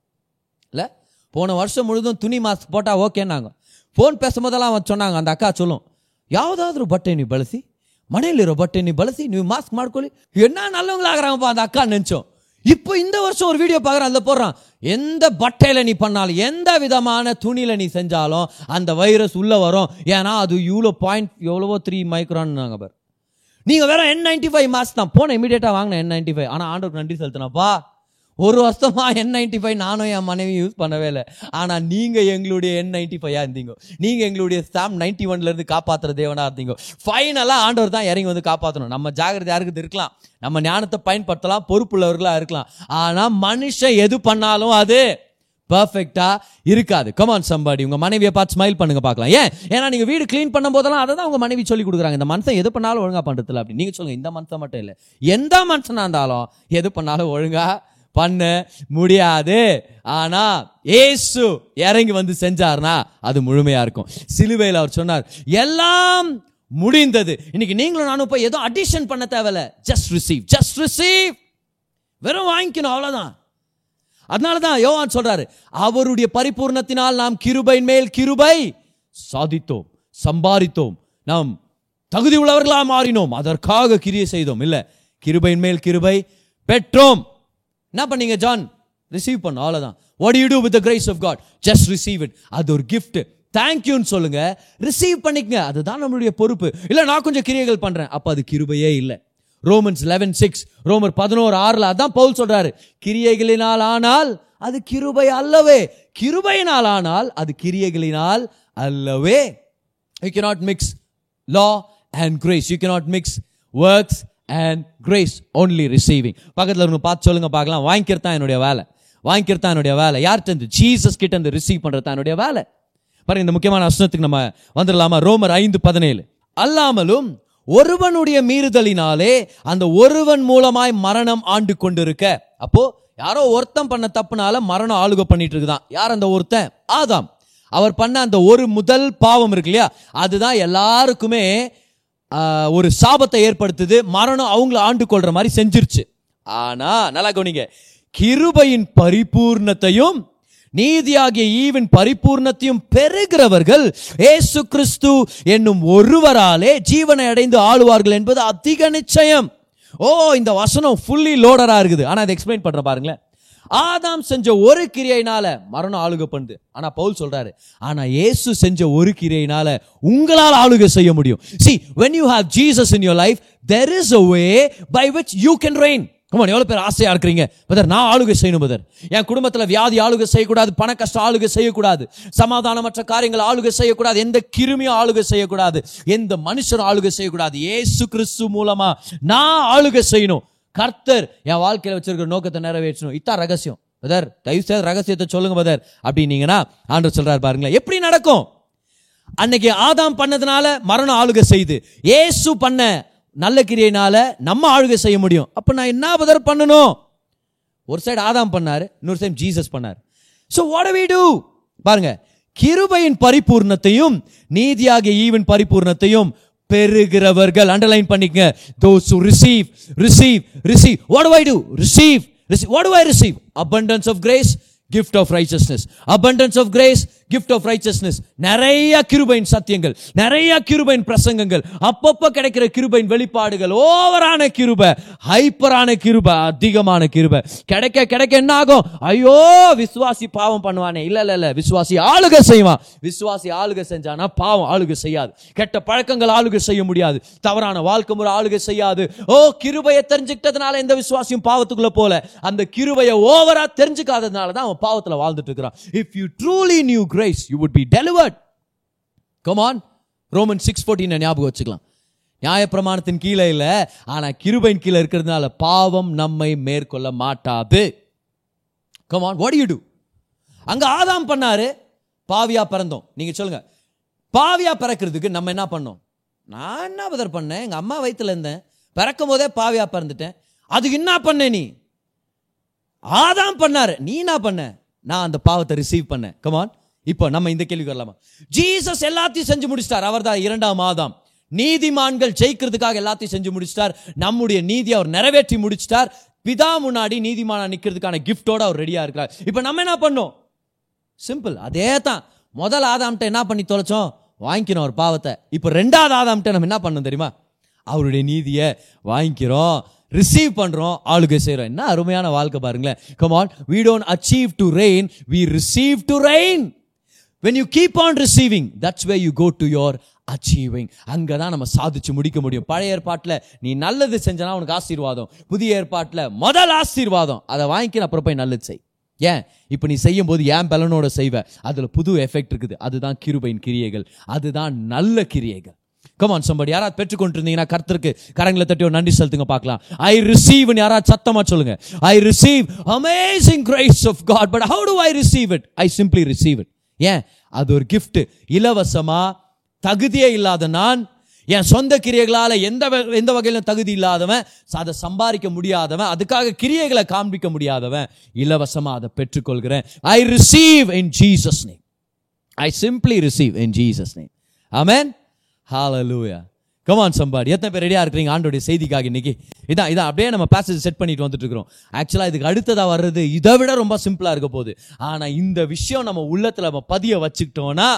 இல்லை போன வருஷம் முழுதும் துணி மாஸ்க் போட்டால் ஓகேன்னாங்க ಫೋನ್ பேசும்போதெல்லாம் அவன் சொன்னாங்க அந்த ಅಕ್ಕ ಚೊಲ್ಲೋ ಯಾವುದಾದ್ರೂ ಬಟ್ಟೆ ನೀವು ಬಳಸಿ ಮನೆಯಲ್ಲಿರೋ ಬಟ್ಟೆ ನೀವು ಬಳಸಿ ನೀವು ಮಾಸ್ಕ್ ಮಾಡ್ಕೊಳ್ಳಿ என்ன நல்லவங்களாகிறாங்கப்பா அந்த அக்கா நினச்சோம் இப்போ இந்த வருஷம் ஒரு வீடியோ பார்க்குறேன் அதில் போடுறான் எந்த பட்டையில் நீ பண்ணாலும் எந்த விதமான துணியில் நீ செஞ்சாலும் அந்த வைரஸ் உள்ளே வரும் ஏன்னா அது இவ்வளோ பாயிண்ட் எவ்வளவோ த்ரீ மைக்ரான்னாங்க பார் நீங்கள் வேற என் நைன்டி ஃபைவ் மாஸ்க் தான் போன இமீடியட்டாக வாங்கினேன் என் நைன்டி ஃபைவ் ஆனால் ஆண்டவருக்கு நன்றி செலுத்தினப்பா ஒரு வருஷமா என் நைன்டி ஃபைவ் நானும் என் மனைவி யூஸ் பண்ணவே இல்லை. ஆனால் நீங்கள் எங்களுடைய என் நைன்டி ஃபைவாக இருந்தீங்க. நீங்கள் எங்களுடைய சாம் நைன்டி ஒன்லேருந்து காப்பாற்றுற தேவனாக இருந்தீங்க. ஃபைனலாக ஆண்டவர் தான் இறங்கி வந்து காப்பாற்றணும் நம்ம ஜாகிரதை யாருக்கு இருக்கலாம். நம்ம ஞானத்தை பயன்படுத்தலாம் பொறுப்புள்ளவர்களாக இருக்கலாம். ஆனால் மனுஷன் எது பண்ணாலும் அது பர்ஃபெக்டாக இருக்காது. கமான் சம்பாடி உங்கள் மனைவியை பார்த்து ஸ்மைல் பண்ணுங்க பார்க்கலாம். ஏன்? ஏன்னா நீங்கள் வீடு க்ளீன் பண்ணும் போதெல்லாம் அதை தான் உங்கள் மனைவி சொல்லி கொடுக்குறாங்க. இந்த மனுஷன் எது பண்ணாலும் ஒழுங்காக பண்றதுல அப்படி நீங்கள் சொல்லுங்கள் இந்த மனுஷன் மட்டும் இல்லை. எந்த மனுஷனாக இருந்தாலும் எது பண்ணாலும் ஒழுங்காக பண்ண முடியாது. ஆனா ஏசு இறங்கி வந்து செஞ்சார்னா அது முழுமையா இருக்கும். சிலுவையில் அவர் சொன்னார் எல்லாம் முடிந்தது. இன்னைக்கு நீங்களும் நானும் போய் ஏதோ அடிஷன் பண்ண தேவையில்ல. ஜஸ்ட் ரிசீவ் ஜஸ்ட் ரிசீவ் வெறும் வாங்கிக்கணும் அவ்வளோதான் அதனால தான் யோவான் சொல்றாரு அவருடைய பரிபூர்ணத்தினால் நாம் கிருபையின் மேல் கிருபை சாதித்தோம் சம்பாதித்தோம். நாம் தகுதி உள்ளவர்களாக மாறினோம். அதற்காக கிரியை செய்தோம். இல்லை கிருபையின் மேல் கிருபை பெற்றோம். என்ன பண்ணீங்க ஜான்? ரிசீவ் பண்ண அவ்வளோதான் what you do with grace of God just receive it அது ஒரு கிஃப்ட் தேங்க்யூன்னு சொல்லுங்க. ரிசீவ் பண்ணிக்கங்க. அதுதான் நம்மளுடைய பொறுப்பு. இல்லை நான் கொஞ்சம் கிரியைகள் பண்றேன். அப்போ அது கிருபையே இல்லை. ரோமன்ஸ் லெவன் சிக்ஸ் ரோமர் பதினோரு ஆறில் அதான் பவுல் சொல்றாரு. கிரியைகளினால் ஆனால் அது கிருபை அல்லவே. கிருபையினால் ஆனால் அது கிரியைகளினால் அல்லவே. You can not mix law and grace you can not mix works and grace only receiving பக்கத்தில் இருங்க பார்த்து சொல்லுங்க பார்க்கலாம். வாங்கிக்கிறது தான் என்னுடைய வேலை. வாங்கிக்கிறது தான் என்னுடைய வேலை. யார்கிட்ட இருந்து? ஜீசஸ் கிட்ட இருந்து ரிசீவ் பண்ணுறது தான் என்னுடைய வேலை. பாருங்க இந்த முக்கியமான வசனத்துக்கு நம்ம வந்துடலாமா? ரோமர் ஐந்து பதினேழு. அல்லாமலும் ஒருவனுடைய மீறுதலினாலே அந்த ஒருவன் மூலமாய் மரணம் ஆண்டு கொண்டிருக்க. அப்போ யாரோ ஒருத்தன் பண்ண தப்புனால மரணம் ஆளுக பண்ணிட்டு இருக்குதான் யார் அந்த ஒருத்தன்? ஆதாம். அவர் பண்ண அந்த ஒரு முதல் பாவம் இருக்கு இல்லையா? அதுதான் எல்லாருக்குமே ஒரு சாபத்தை ஏற்படுத்துது. மரணம் அவங்கள ஆண்டு கொள்ற மாதிரி செஞ்சிருச்சு. ஆனா நல்லா கவனிங்க. கிருபையின் பரிபூர்ணத்தையும் நீதியாகிய ஈவின் பரிபூர்ணத்தையும் பெறுகிறவர்கள் ஏசு கிறிஸ்து என்னும் ஒருவராலே ஜீவனை அடைந்து ஆளுவார்கள் என்பது அதிக நிச்சயம். ஓ இந்த வசனம் ஃபுல்லி லோடரா இருக்குது. ஆனா அதை எக்ஸ்பிளைன் பண்ற பாருங்களேன். ஆதாம் செஞ்ச ஒரு கிரியையினால மரணம் ஆளுக பண்ணுது. ஆனா பவுல் சொல்றாரு ஆனா இயேசு செஞ்ச ஒரு கிரியையினால உங்களால் ஆளுகை செய்ய முடியும். See when you have jesus in your life there is a way by which you can reign. Come on எவ்வளோ பேர் ஆசையாக இருக்கிறீங்க? பதர் நான் ஆளுகை செய்யணும் பதர் என் குடும்பத்தில் வியாதி ஆளுகை செய்யக்கூடாது பண கஷ்டம் ஆளுகை செய்யக்கூடாது சமாதானமற்ற காரியங்கள் ஆளுகை செய்யக்கூடாது எந்த கிருமியும் ஆளுகை செய்யக்கூடாது எந்த மனுஷனும் ஆளுகை செய்யக்கூடாது. ஏசு கிறிஸ்து மூலமாக நான் ஆளுகை செய்யணும். கர்த்தர் என் வாழ்க்கையில் வச்சிருக்கிற நோக்கத்தை நிறைவேற்றணும். இதான் ரகசியம். பதர் தயவு செய்து ரகசியத்தை சொல்லுங்க பதர் அப்படின்னீங்கன்னா ஆண்டவர் சொல்றாரு பாருங்களேன். எப்படி நடக்கும்? அன்னைக்கு ஆதாம் பண்ணதுனால மரணம் ஆளுகை செய்து ஏசு பண்ண நல்ல கிரியையினால நம்ம ஆளுகை செய்ய முடியும். அப்ப நான் என்ன பதர் பண்ணணும்? ஒரு சைடு ஆதாம் பண்ணாரு இன்னொரு சைடு ஜீசஸ் பண்ணார். ஸோ வாட் வி டூ பாருங்க கிருபையின் பரிபூர்ணத்தையும் நீதியாகிய ஈவின் பரிபூர்ணத்தையும் பெறுகிறவர்கள் அண்டர்லைன் பண்ணிக்கங்க those receive receive receive what I do receive receive what I receive abundance of grace gift of righteousness abundance of grace gift of righteousness நிறைய கிருபையின் சத்தியங்கள் நிறைய கிருபையின் பிரசங்கங்கள் அப்பப்போ கிடைக்கிற கிருபையின் வெளிப்பாடுகள் ஓவரான கிருபை ஹைப்பரான கிருபை அதிகமான கிருபை. கிடைக்க கிடைக்க என்ன ஆகும் ஐயோ விசுவாசி பாவம் பண்ணுவானே. இல்லை இல்லை இல்லை விசுவாசி ஆளுக செய்வான். விசுவாசி ஆளுக செஞ்சானா? பாவம் ஆளுக செய்யாது. கெட்ட பழக்கங்கள் ஆளுக செய்ய முடியாது. தவறான வாழ்க்கை முறை ஆளுக செய்யாது. ஓ கிருபையை தெரிஞ்சுக்கிட்டதுனால எந்த விசுவாசியும் பாவத்துக்குள்ள போல. அந்த கிருபையை ஓவரா தெரிஞ்சுக்காததுனால தான் அவன் பாவத்தில் வாழ்ந்துட்டு இருக்கிறான். If you truly knew grace you would be delivered. Come on. Roman six fourteen ஞாபகம் வச்சுக்கலாம். நியாயப்பிரமாணத்தின் கீழே இல்லை ஆனால் கிருபையின் கீழே இருக்கிறதுனால பாவம் நம்மை மேற்கொள்ள மாட்டாது. கமான் வாட் யூ டூ அங்கே ஆதாம் பண்ணாரு பாவியா பிறந்தோம். நீங்கள் சொல்லுங்கள் பாவியா பிறக்கிறதுக்கு நம்ம என்ன பண்ணோம்? நான் என்ன பதர் பண்ணேன்? எங்கள் அம்மா வயிற்றுல இருந்தேன். பிறக்கும் போதே பாவியா பிறந்துட்டேன். அதுக்கு என்ன பண்ண நீ? ஆதாம் பண்ணாரு. நீ என்ன பண்ண? நான் அந்த பாவத்தை ரிசீவ் பண்ணேன். கமான் இப்போ நம்ம இந்த கேள்விக்கு வரலாமா? ஜீசஸ் எல்லாத்தையும் செஞ்சு முடிச்சிட்டார். அவர்தான் இரண்டாம் மாதம் நீதிமான்கள் ஜெயிக்கிறதுக்காக எல்லாத்தையும் செஞ்சு முடிச்சிட்டார். நம்முடைய நீதி அவர் நிறைவேற்றி முடிச்சிட்டார். பிதா முன்னாடி நீதிமானா நிற்கிறதுக்கான கிஃப்டோட அவர் ரெடியா இருக்கார் இப்போ நம்ம என்ன பண்ணோம்? சிம்பிள் அதே தான் முதல் ஆதாம்கிட்ட என்ன பண்ணி தொலைச்சோம்? வாங்கிக்கணும் ஒரு பாவத்தை. இப்போ ரெண்டாவது ஆதாம்கிட்ட நம்ம என்ன பண்ணோம் தெரியுமா? அவருடைய நீதியை வாங்கிக்கிறோம். ரிசீவ் பண்ணுறோம் ஆளுகை செய்கிறோம் என்ன அருமையான வாழ்க்கை பாருங்களேன். Come on we don't achieve to reign we receive to reign when you keep on receiving that's way you go to your achieving அங்கே தான் நம்ம சாதிச்சு முடிக்க முடியும். பழைய ஏற்பாட்டில் நீ நல்லது செஞ்சனா உனக்கு ஆசீர்வாதம். புதிய ஏற்பாட்டில் முதல் ஆசீர்வாதம். அதை வாங்கிக்கிற அப்புறம் போய் நல்லது செய். ஏன்? இப்போ நீ செய்யும் போது ஏன் பலனோட செய்வ. அதில் புது எஃபெக்ட் இருக்குது. அதுதான் கிருபையின் கிரியைகள். அதுதான் நல்ல கிரியைகள். கமான் சம்படி யாராவது பெற்றுக்கொண்டிருந்தீங்கன்னா கர்த்தருக்கு கரங்களை தட்டி ஒரு நன்றி செலுத்துங்க பார்க்கலாம். ஐ ரிசீவ் யாராவது சத்தமா சொல்லுங்க. I receive amazing grace of God but how do I receive it I simply receive it ஏன்? அது ஒரு கிஃப்ட்டு இலவசமா தகுதியே இல்லாத நான் என் சொந்த கிரியைகளால் எந்த எந்த வகையிலும் தகுதி இல்லாதவன் அதை சம்பாதிக்க முடியாதவன் அதுக்காக கிரியைகளை காண்பிக்க முடியாதவன் இலவசமாக அதை பெற்றுக்கொள்கிறேன். I receive in Jesus name I simply receive in Jesus name amen hallelujah come on somebody எத்தனை பேர் ரெடியாக இருக்கிறீங்க? ஆண்டோடைய செய்திக்காக இன்னைக்கு. இதான் இதான் அப்படியே நம்ம பேசேஜ் செட் பண்ணிட்டு வந்துட்டு இருக்கிறோம் ஆக்சுவலாக இதுக்கு அடுத்ததாக வர்றது இதை விட ரொம்ப சிம்பிளாக இருக்க போகுது. ஆனால் இந்த விஷயம் நம்ம உள்ளத்தில் நம்ம பதிய வச்சுக்கிட்டோம்னா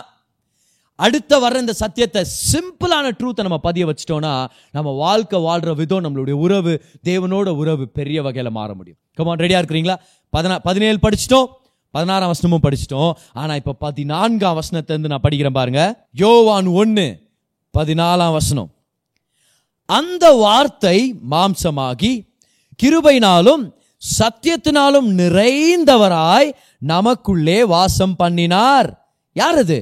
அடுத்த வர்ற இந்த சத்தியத்தை சிம்பிளான ட்ரூத்தை நம்ம பதிய வச்சிட்டோம்னா நம்ம வாழ்க்கை வாழ்கிற விதம் நம்மளுடைய உறவு தேவனோட உறவு பெரிய வகையில் மாற முடியும். கமான் ரெடியாக இருக்கிறீங்களா? பதினா பதினேழு படிச்சிட்டோம். பதினாறாம் வசனமும் படிச்சிட்டோம். ஆனா இப்ப பதினான்காம் வசனத்தை இருந்து நான் படிக்கிறேன் பாருங்க. யோவான் ஒன்னு பதினாலாம் வசனம். அந்த வார்த்தை மாம்சமாகி கிருபையினாலும் சத்தியத்தினாலும் நிறைந்தவராய் நமக்குள்ளே வாசம் பண்ணினார். யார் அது?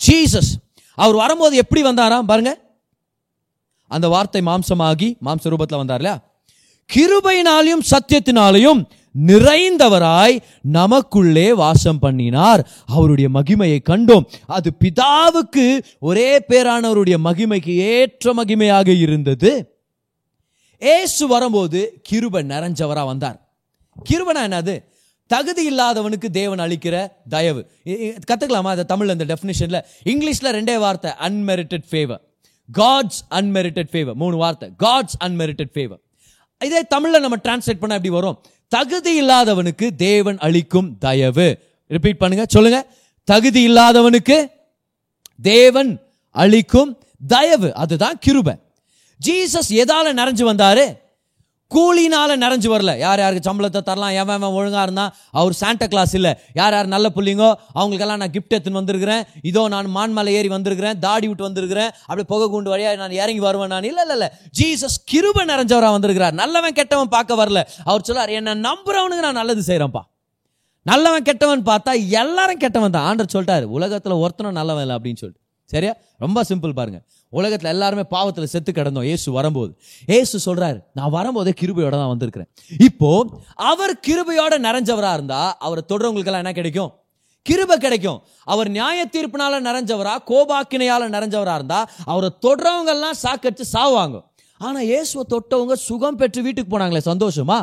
ஜீசஸ் அவர் வரும்போது எப்படி வந்தாராம் பாருங்க. அந்த வார்த்தை மாம்சமாகி மாம்ச ரூபத்தில் வந்தார் இல்லையா? கிருபையினாலையும் சத்தியத்தினாலையும் நிறைந்தவராய் நமக்குள்ளே வாசம் பண்ணினார். அவருடைய மகிமையை கண்டோம். அது பிதாவுக்கு ஒரே பேரானவருடைய மகிமைக்கு ஏற்ற மகிமையாக இருந்தது. ஏசு வரும்போது கிருப நிறைஞ்சவரா வந்தார். கிருபனா என்னது? தகுதி இல்லாதவனுக்கு தேவன் அளிக்கிற தயவு. கத்துக்கலாமா? அதை தமிழ்ல இந்த டெஃபினிஷன்ல இங்கிலீஷ்ல ரெண்டே வார்த்தை unmerited favour God's unmerited favour மூணு வார்த்தை காட்ஸ் அன்மெரிட்டட் ஃபேவர் இதே தமிழ்ல நம்ம டிரான்ஸ்லேட் பண்ண எப்படி வரும்? தகுதி இல்லாதவனுக்கு தேவன் அளிக்கும் தயவு. ரிப்பீட் பண்ணுங்க சொல்லுங்க. தகுதி இல்லாதவனுக்கு தேவன் அளிக்கும் தயவு. அதுதான் கிருபை. ஜீசஸ் எதால நிறைஞ்சு வந்தாரு? கூலினால நிறைஞ்சு வரல. யார் யாருக்கு சம்பளத்தை தரலாம் எவன் எவன் ஒழுங்காக இருந்தால் அவர் சாண்டா கிளாஸ் இல்லை. யார் யார் நல்ல பிள்ளைங்கோ அவங்களுக்கெல்லாம் நான் கிஃப்ட் எடுத்துன்னு வந்திருக்கிறேன். இதோ நான் மான்மலை ஏறி வந்திருக்கிறேன் தாடி விட்டு வந்திருக்கிறேன். அப்படியே புகை கூண்டு வழியாக நான் இறங்கி வருவேன் நான். இல்லை இல்லை இல்லை. ஜீசஸ் கிருபை நிறைஞ்சவராக வந்திருக்கிறார். நல்லவன் கெட்டவன் பார்க்க வரல. அவர் சொல்லார் என்னை நம்புறவனுக்கு நான் நல்லது செய்கிறேன்ப்பா நல்லவன் கெட்டவன் பார்த்தா எல்லாரும் கெட்டவன் தான். ஆண்டர் சொல்லிட்டாரு உலகத்தில் ஒருத்தனும் நல்லவன் இல்லை அப்படின்னு சொல்லிட்டு. சரியா? ரொம்ப சிம்பிள் பாருங்கள் உலகத்தில் எல்லாருமே பாவத்தில் செத்து கிடந்தோம். ஏசு வரும்போது. ஏசு சொல்றாரு நான் வரும்போதே கிருபையோட தான் வந்திருக்கிறேன். இப்போ அவர் கிருபையோட நிறைஞ்சவரா இருந்தா அவரை தொடரவங்களுக்கெல்லாம் என்ன கிடைக்கும்? கிருபை கிடைக்கும். அவர் நியாய தீர்ப்பினால நிறைஞ்சவரா கோபாக்கினையால நிறைஞ்சவரா இருந்தா அவரை தொடரவங்க எல்லாம் சாக்கடிச்சு சாவாங்க ஆனா இயேசுவை தொட்டவங்க சுகம் பெற்று வீட்டுக்கு போனாங்களே சந்தோஷமா?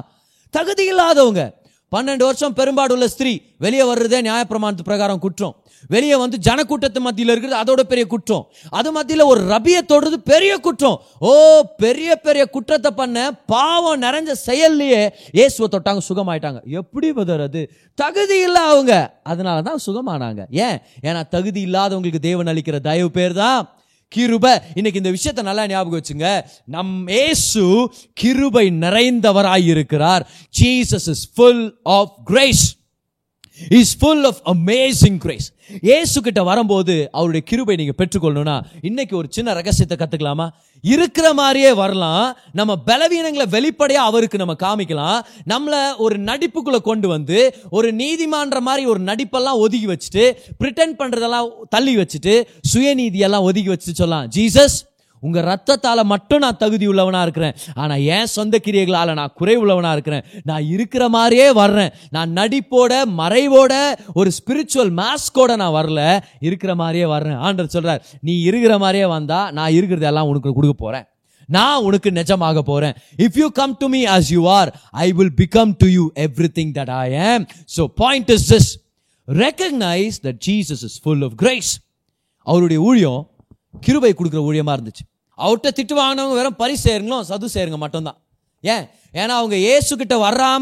தகுதி இல்லாதவங்க. பன்னெண்டு வருஷம் பெரும்பாடுள்ள ஸ்திரீ வெளியே வர்றதே நியாயப்பிரமாணத்து பிரகாரம் குற்றம். வெளியே வந்து ஜனக்கூட்டத்து மத்தியில் இருக்கிறது அதோட பெரிய குற்றம். அது மத்தியில் ஒரு ரபியை தொடுறது பெரிய குற்றம். ஓ பெரிய பெரிய குற்றத்தை பண்ண பாவம் நிறைஞ்ச செயல்லையே இயேசுவை தொட்டாங்க சுகமாயிட்டாங்க. எப்படி பதறது தகுதி இல்லை அவங்க. அதனால தான் சுகமானாங்க. ஏன்? ஏன்னா தகுதி இல்லாதவங்களுக்கு தேவன் அளிக்கிற தயவு பேர் தான் கிருபை. இன்னைக்கு இந்த விஷயத்த நல்லா ஞாபகம் வச்சுங்க. நம் ஏசு கிருபை நிறைந்தவராய் இருக்கிறார் Jesus is full of grace is full of amazing grace இயேசு கிட்ட வரும்போது அவருடைய கிருபை நீங்க பெற்றுக்கொள்ளணும்னா இன்னைக்கு ஒரு சின்ன ரகசியத்தை கத்துக்கலாமா? இருக்கிற மாதிரியே வரலாம். நம்ம பலவீனங்களை வெளிப்படையாக அவருக்கு நம்ம காமிக்கலாம். நம்மள ஒரு நடிப்புக்குள்ள கொண்டு வந்து ஒரு நீதிமான்ற மாதிரி ஒரு நடிப்பெல்லாம் ஒதுக்கி வச்சுட்டு பிரிட்டன் பண்றதெல்லாம் தள்ளி வச்சுட்டு சுயநீதியெல்லாம் ஒதுக்கி வச்சுட்டு சொல்லலாம். ஜீசஸ் உங்க ரத்தத்தால் மட்டும் நான் தகுதி உள்ளவனாக இருக்கிறேன். ஆனால் என் சொந்த கிரியைகளால் நான் குறை இருக்கிறேன். நான் இருக்கிற மாதிரியே வர்றேன். நான் நடிப்போட மறைவோட ஒரு ஸ்பிரிச்சுவல் மாஸ்கோட நான் வரல. இருக்கிற மாதிரியே வர்றேன். ஆண்டர் சொல்றார் நீ இருக்கிற மாதிரியே வந்தா நான் இருக்கிறது எல்லாம் உனக்கு கொடுக்க போறேன். நான் உனக்கு நிஜமாக போறேன். If you come to me as you are I will become to you everything that I am so point is this recognize that Jesus is full of grace. அவருடைய ஊழியம் கிருபை கொடுக்குற ஊழியமாக இருந்துச்சு. அவர்கிட்ட திட்டு வாங்கினவங்க வெறும் பரி சேருங்களும் சது சேருங்க மட்டும்தான். ஏன்? ஏன்னா அவங்க இயேசு கிட்ட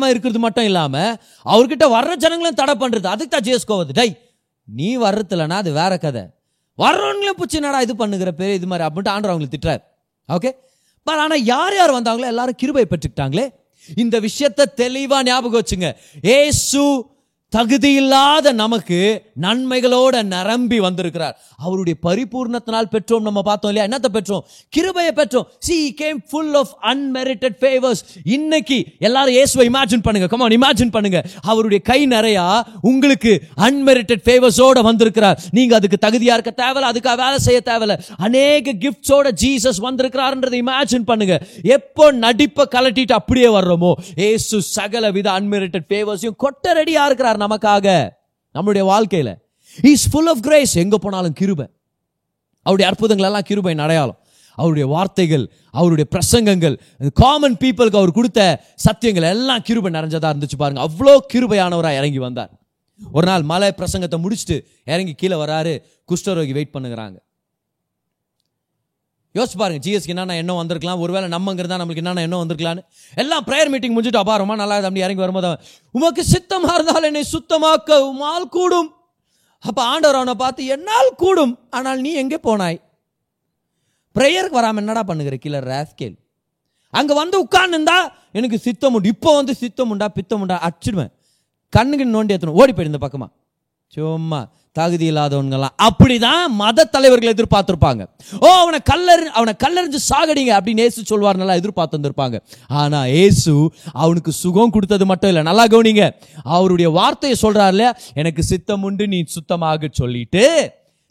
இருக்கிறது மட்டும் இல்லாமல் அவர்கிட்ட வர்ற ஜனங்களும் தடை பண்ணுறது அதுக்கு தான் ஜேஸ் கோவது டை நீ வர்றதுலனா அது வேற கதை. வர்றவங்களும் பிடிச்சி என்னடா இது பண்ணுகிற பேர் இது மாதிரி அப்படின்ட்டு ஆண்டவர் அவங்களுக்கு திட்டுறாரு. ஓகே பட் ஆனால் யார் யார் வந்தாங்களோ எல்லாரும் கிருபை பெற்றுக்கிட்டாங்களே. இந்த விஷயத்தை தெளிவாக ஞாபகம் வச்சுங்க. ஏசு தகுதியில்லாத நமக்கு நன்மைகளோட நிரம்பி வந்திருக்கிறார். அவருடைய பரிபூர்ணத்தினால் பெற்றோம் நம்ம பார்த்தோம் இல்லையா? என்னத்தை பெற்றோம்? கிருபையை பெற்றோம். See came full of unmerited favours இன்னைக்கு எல்லாரும் இயேசுவை இமேஜின் பண்ணுங்க. கமான் இமேஜின் பண்ணுங்க. அவருடைய கை நிறையா உங்களுக்கு அன்மெரிட்டட் ஃபேவர்ஸோட வந்திருக்கிறார். நீங்க அதுக்கு தகுதியா இருக்க தேவையில்ல அதுக்காக வேலை செய்ய தேவையில்ல. அநேக கிஃப்ட்ஸோட ஜீசஸ் வந்திருக்கிறார்ன்றதை இமேஜின் பண்ணுங்க. எப்போ நடிப்பை கலட்டிட்டு அப்படியே வர்றோமோ ஏசு சகல வித அன்மெரிட்டட் ஃபேவர்ஸையும் கொட்ட ரெடியா இருக்கிறார் நமக்காக நம்மளுடைய வாழ்க்கையில. இஸ் ஃபுல் ஆஃப் கிரேஸ் எங்க போனாலும் கிருபை. அவருடைய அற்புதங்கள் எல்லாம் கிருபை அடையாளம். அவருடைய வார்த்தைகள் அவருடைய பிரசங்கங்கள் காமன் பீப்புளுக்கு அவர் கொடுத்த சத்தியங்கள் எல்லாம் கிருபை நிறைஞ்சதாக இருந்துச்சு பாருங்க. அவ்வளோ கிருபையானவராக இறங்கி வந்தார். ஒரு நாள் மலை பிரசங்கத்தை முடிச்சுட்டு இறங்கி கீழே வராரு குஷ்டரோகி வெயிட் பண்ணுகிறாங்க. யோசிச்சு பாருங்க ஜிஎஸ்க்கு என்னென்ன எண்ணம் வந்திருக்கலாம்? ஒருவேளை நம்மங்கிறதா நம்மளுக்கு என்னென்ன எண்ணம் வந்திருக்கலான்னு எல்லாம் ப்ரேயர் மீட்டிங் முடிஞ்சுட்டு அப்பா ரொம்ப நல்லா அப்படி இறங்கி வரும்போது உமக்கு சித்தமாக இருந்தால் என்னை சுத்தமாக்க உமால் கூடும். அப்போ ஆண்டவர் அவனை பார்த்து என்னால் கூடும் ஆனால் நீ எங்கே போனாய்? ப்ரேயருக்கு வராமல் என்னடா பண்ணுகிற? கீழே ராஸ்கேல் அங்கே வந்து உட்கார்ந்துருந்தா எனக்கு சித்தம் உண்டு இப்போ வந்து சித்தம் உண்டா பித்தம் உண்டா? அடிச்சிடுவேன். கண்ணுக்கு நோண்டி ஏற்றணும் ஓடி போயிடு இந்த சும்மா. தகுதி இல்லாதவங்கலாம் அப்படிதான் மத தலைவர்கள் எதிர்பார்த்திருப்பாங்க. ஓ அவனை கல்லறி அவனை கல்லறிஞ்சு சாகடிங்க அப்படின்னு ஏசு சொல்வார் நல்லா எதிர்பார்த்து வந்திருப்பாங்க ஆனா ஏசு அவனுக்கு சுகம் கொடுத்தது மட்டும் இல்லை. நல்லா கவனிங்க. அவருடைய வார்த்தையை சொல்றாருல எனக்கு சித்தம் உண்டு நீ சுத்தமாக சொல்லிட்டு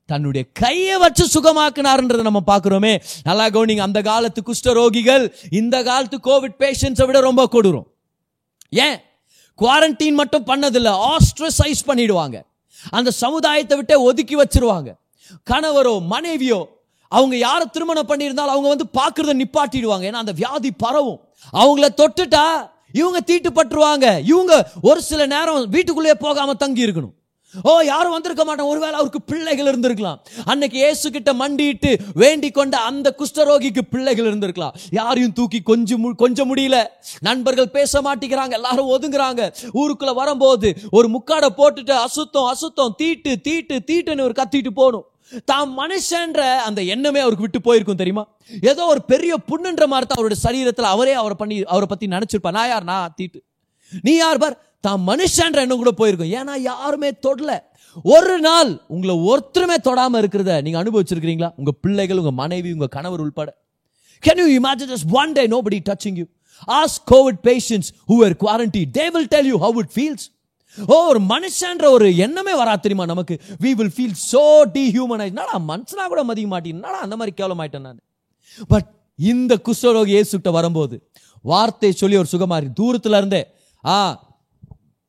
தன்னுடைய கையை வச்சு சுகமாக்குனாருன்றதை நம்ம பார்க்குறோமே. நல்லா கவனிங்க. அந்த காலத்து குஷ்டரோகிகள் இந்த காலத்து கோவிட் பேஷண்ட்ஸை விட ரொம்ப கொடுறோம் ஏன்? குவாரண்டைன் மட்டும் பண்ணதில்லை. ஆஸ்ட்ரசைஸ் பண்ணிடுவாங்க. அந்த சமுதாயத்தை விட்டே ஒதுக்கி வச்சிருவாங்க. கணவரோ மனைவியோ அவங்க யாரை திருமணம் பண்ணியிருந்தாலும் அவங்க வந்து பார்க்கறத நிப்பாட்டிடுவாங்க. ஏன்னா அந்த வியாதி பரவும். அவங்கள தொட்டுட்டா இவங்க தீட்டுப்பட்டுருவாங்க. இவங்க ஒரு சில நேரம் வீட்டுக்குள்ளேயே போகாம தங்கி இருக்கணும் ஓ யாரும் வந்திருக்க மாட்டோம். ஒருவேளை அவருக்கு பிள்ளைகள் இருந்திருக்கலாம். அன்னைக்கு இயேசு கிட்ட மண்டிட்டு வேண்டி கொண்ட அந்த குஷ்டரோகிக்கு பிள்ளைகள் இருந்திருக்கலாம். யாரையும் தூக்கி கொஞ்சம் கொஞ்சம் முடியல. நண்பர்கள் பேச மாட்டேங்கிறாங்க. எல்லாரும் ஒதுங்குறாங்க. ஊருக்குள்ள வரும்போது ஒரு முக்காடை போட்டுட்டு அசுத்தம் அசுத்தம் தீட்டு தீட்டு தீட்டுன்னு ஒரு கத்திட்டு போகணும். தாம் மனுஷன்ற அந்த எண்ணமே அவருக்கு விட்டு போயிருக்கும் தெரியுமா? ஏதோ ஒரு பெரிய புண்ணுன்ற மாதிரி தான் அவருடைய சரீரத்துல அவரே அவரை பண்ணி அவரை பத்தி நினைச்சிருப்பா நான் யார்? நான் தீட்டு. நீ யார் பார்? தான் மனுஷன்ற எண்ணம் கூட போயிருக்கும். ஏன்னா யாருமே தொடல. ஒரு நாள் உங்களை ஒருத்தருமே தொடாம இருக்கிறத நீங்க அனுபவிச்சிருக்கிறீங்களா? உங்க பிள்ளைகள் உங்க மனைவி உங்க கணவர் உள்பட. Can you imagine just one day nobody touching you as Covid patients who were quarantined. They will tell you how it feels. Oh ஒரு மனுஷன்ற ஒரு எண்ணமே வரா தெரியுமா நமக்கு? We will feel so dehumanized. என்னடா மனுஷனா கூட மதிக்க மாட்டேன். அந்த மாதிரி கேவலமாயிட்டேன் நான். பட் இந்த குஷ்டரோகி இயேசுட்ட வரும்போது வார்த்தை சொல்லி ஒரு சுகமாரி தூரத்துல இருந்தே ஆ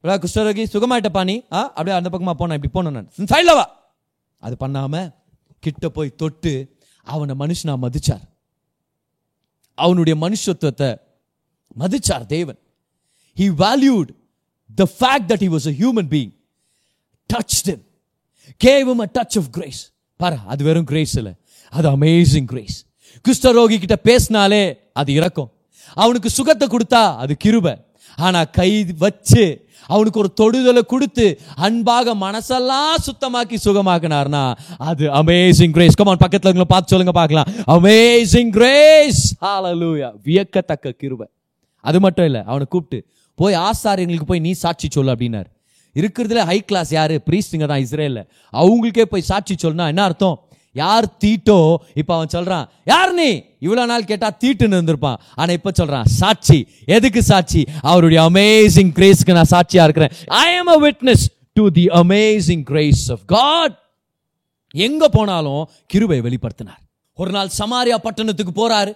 இல்லை குஷ்டரோகி சுகமாயிட்டப்பா நீ ஆ அப்படியே அந்த பக்கமாக போனேன் இப்படி போனேன் நான். சைடில் வா அது பண்ணாம கிட்ட போய் தொட்டு அவனை மனுஷனா மதிச்சார். அவனுடைய மனுஷத்துவத்தை மதிச்சார் தேவன். He valued the fact that he was a human being. Touch them gave a touch of grace பாரு அது வெறும் கிரேஸ் இல்லை. அது அமேசிங் கிரேஸ் குஷ்டரோகி கிட்ட பேசினாலே அது இறக்கும். அவனுக்கு சுகத்தை கொடுத்தா அது கிருபை. ஆனா கை வச்சு அவனுக்கு ஒரு தொடுதலை கொடுத்து அன்பாக மனசெல்லாம் சுத்தமாக்கி சுகமாக்கினார்னா அது அமேசிங் கிரேஸ் கமான் பக்கத்தில் பார்த்து சொல்லுங்க பார்க்கலாம். அமேசிங் கிரேஸ் ஹalleluya வியக்கத்தக்க கிருபை. அது மட்டும் இல்லை அவனை கூப்பிட்டு போய் ஆசாரியங்களுக்கு போய் நீ சாட்சி சொல்லு அப்படின்னாரு. இருக்கிறதுல ஹை கிளாஸ் யாரு? பிரீஸ்டுங்க தான் இஸ்ரேலில். அவங்களுக்கே போய் சாட்சி சொல்லுனா என்ன அர்த்தம்? யார் தீட்டோ இப்போ அவன் சொல்கிறான் யார் நீ? இவ்வளோ நாள் கேட்டால் தீட்டுன்னு இருந்திருப்பான். ஆனால் இப்போ சொல்கிறான் சாட்சி. எதுக்கு சாட்சி? அவருடைய அமேசிங் கிரேஸ்க்கு நான் சாட்சியாக இருக்கிறேன். I am a witness to the amazing grace of God எங்கே போனாலும் கிருபை வெளிப்படுத்தினார். ஒரு நாள் சமாரியா பட்டணத்துக்கு போகிறாரு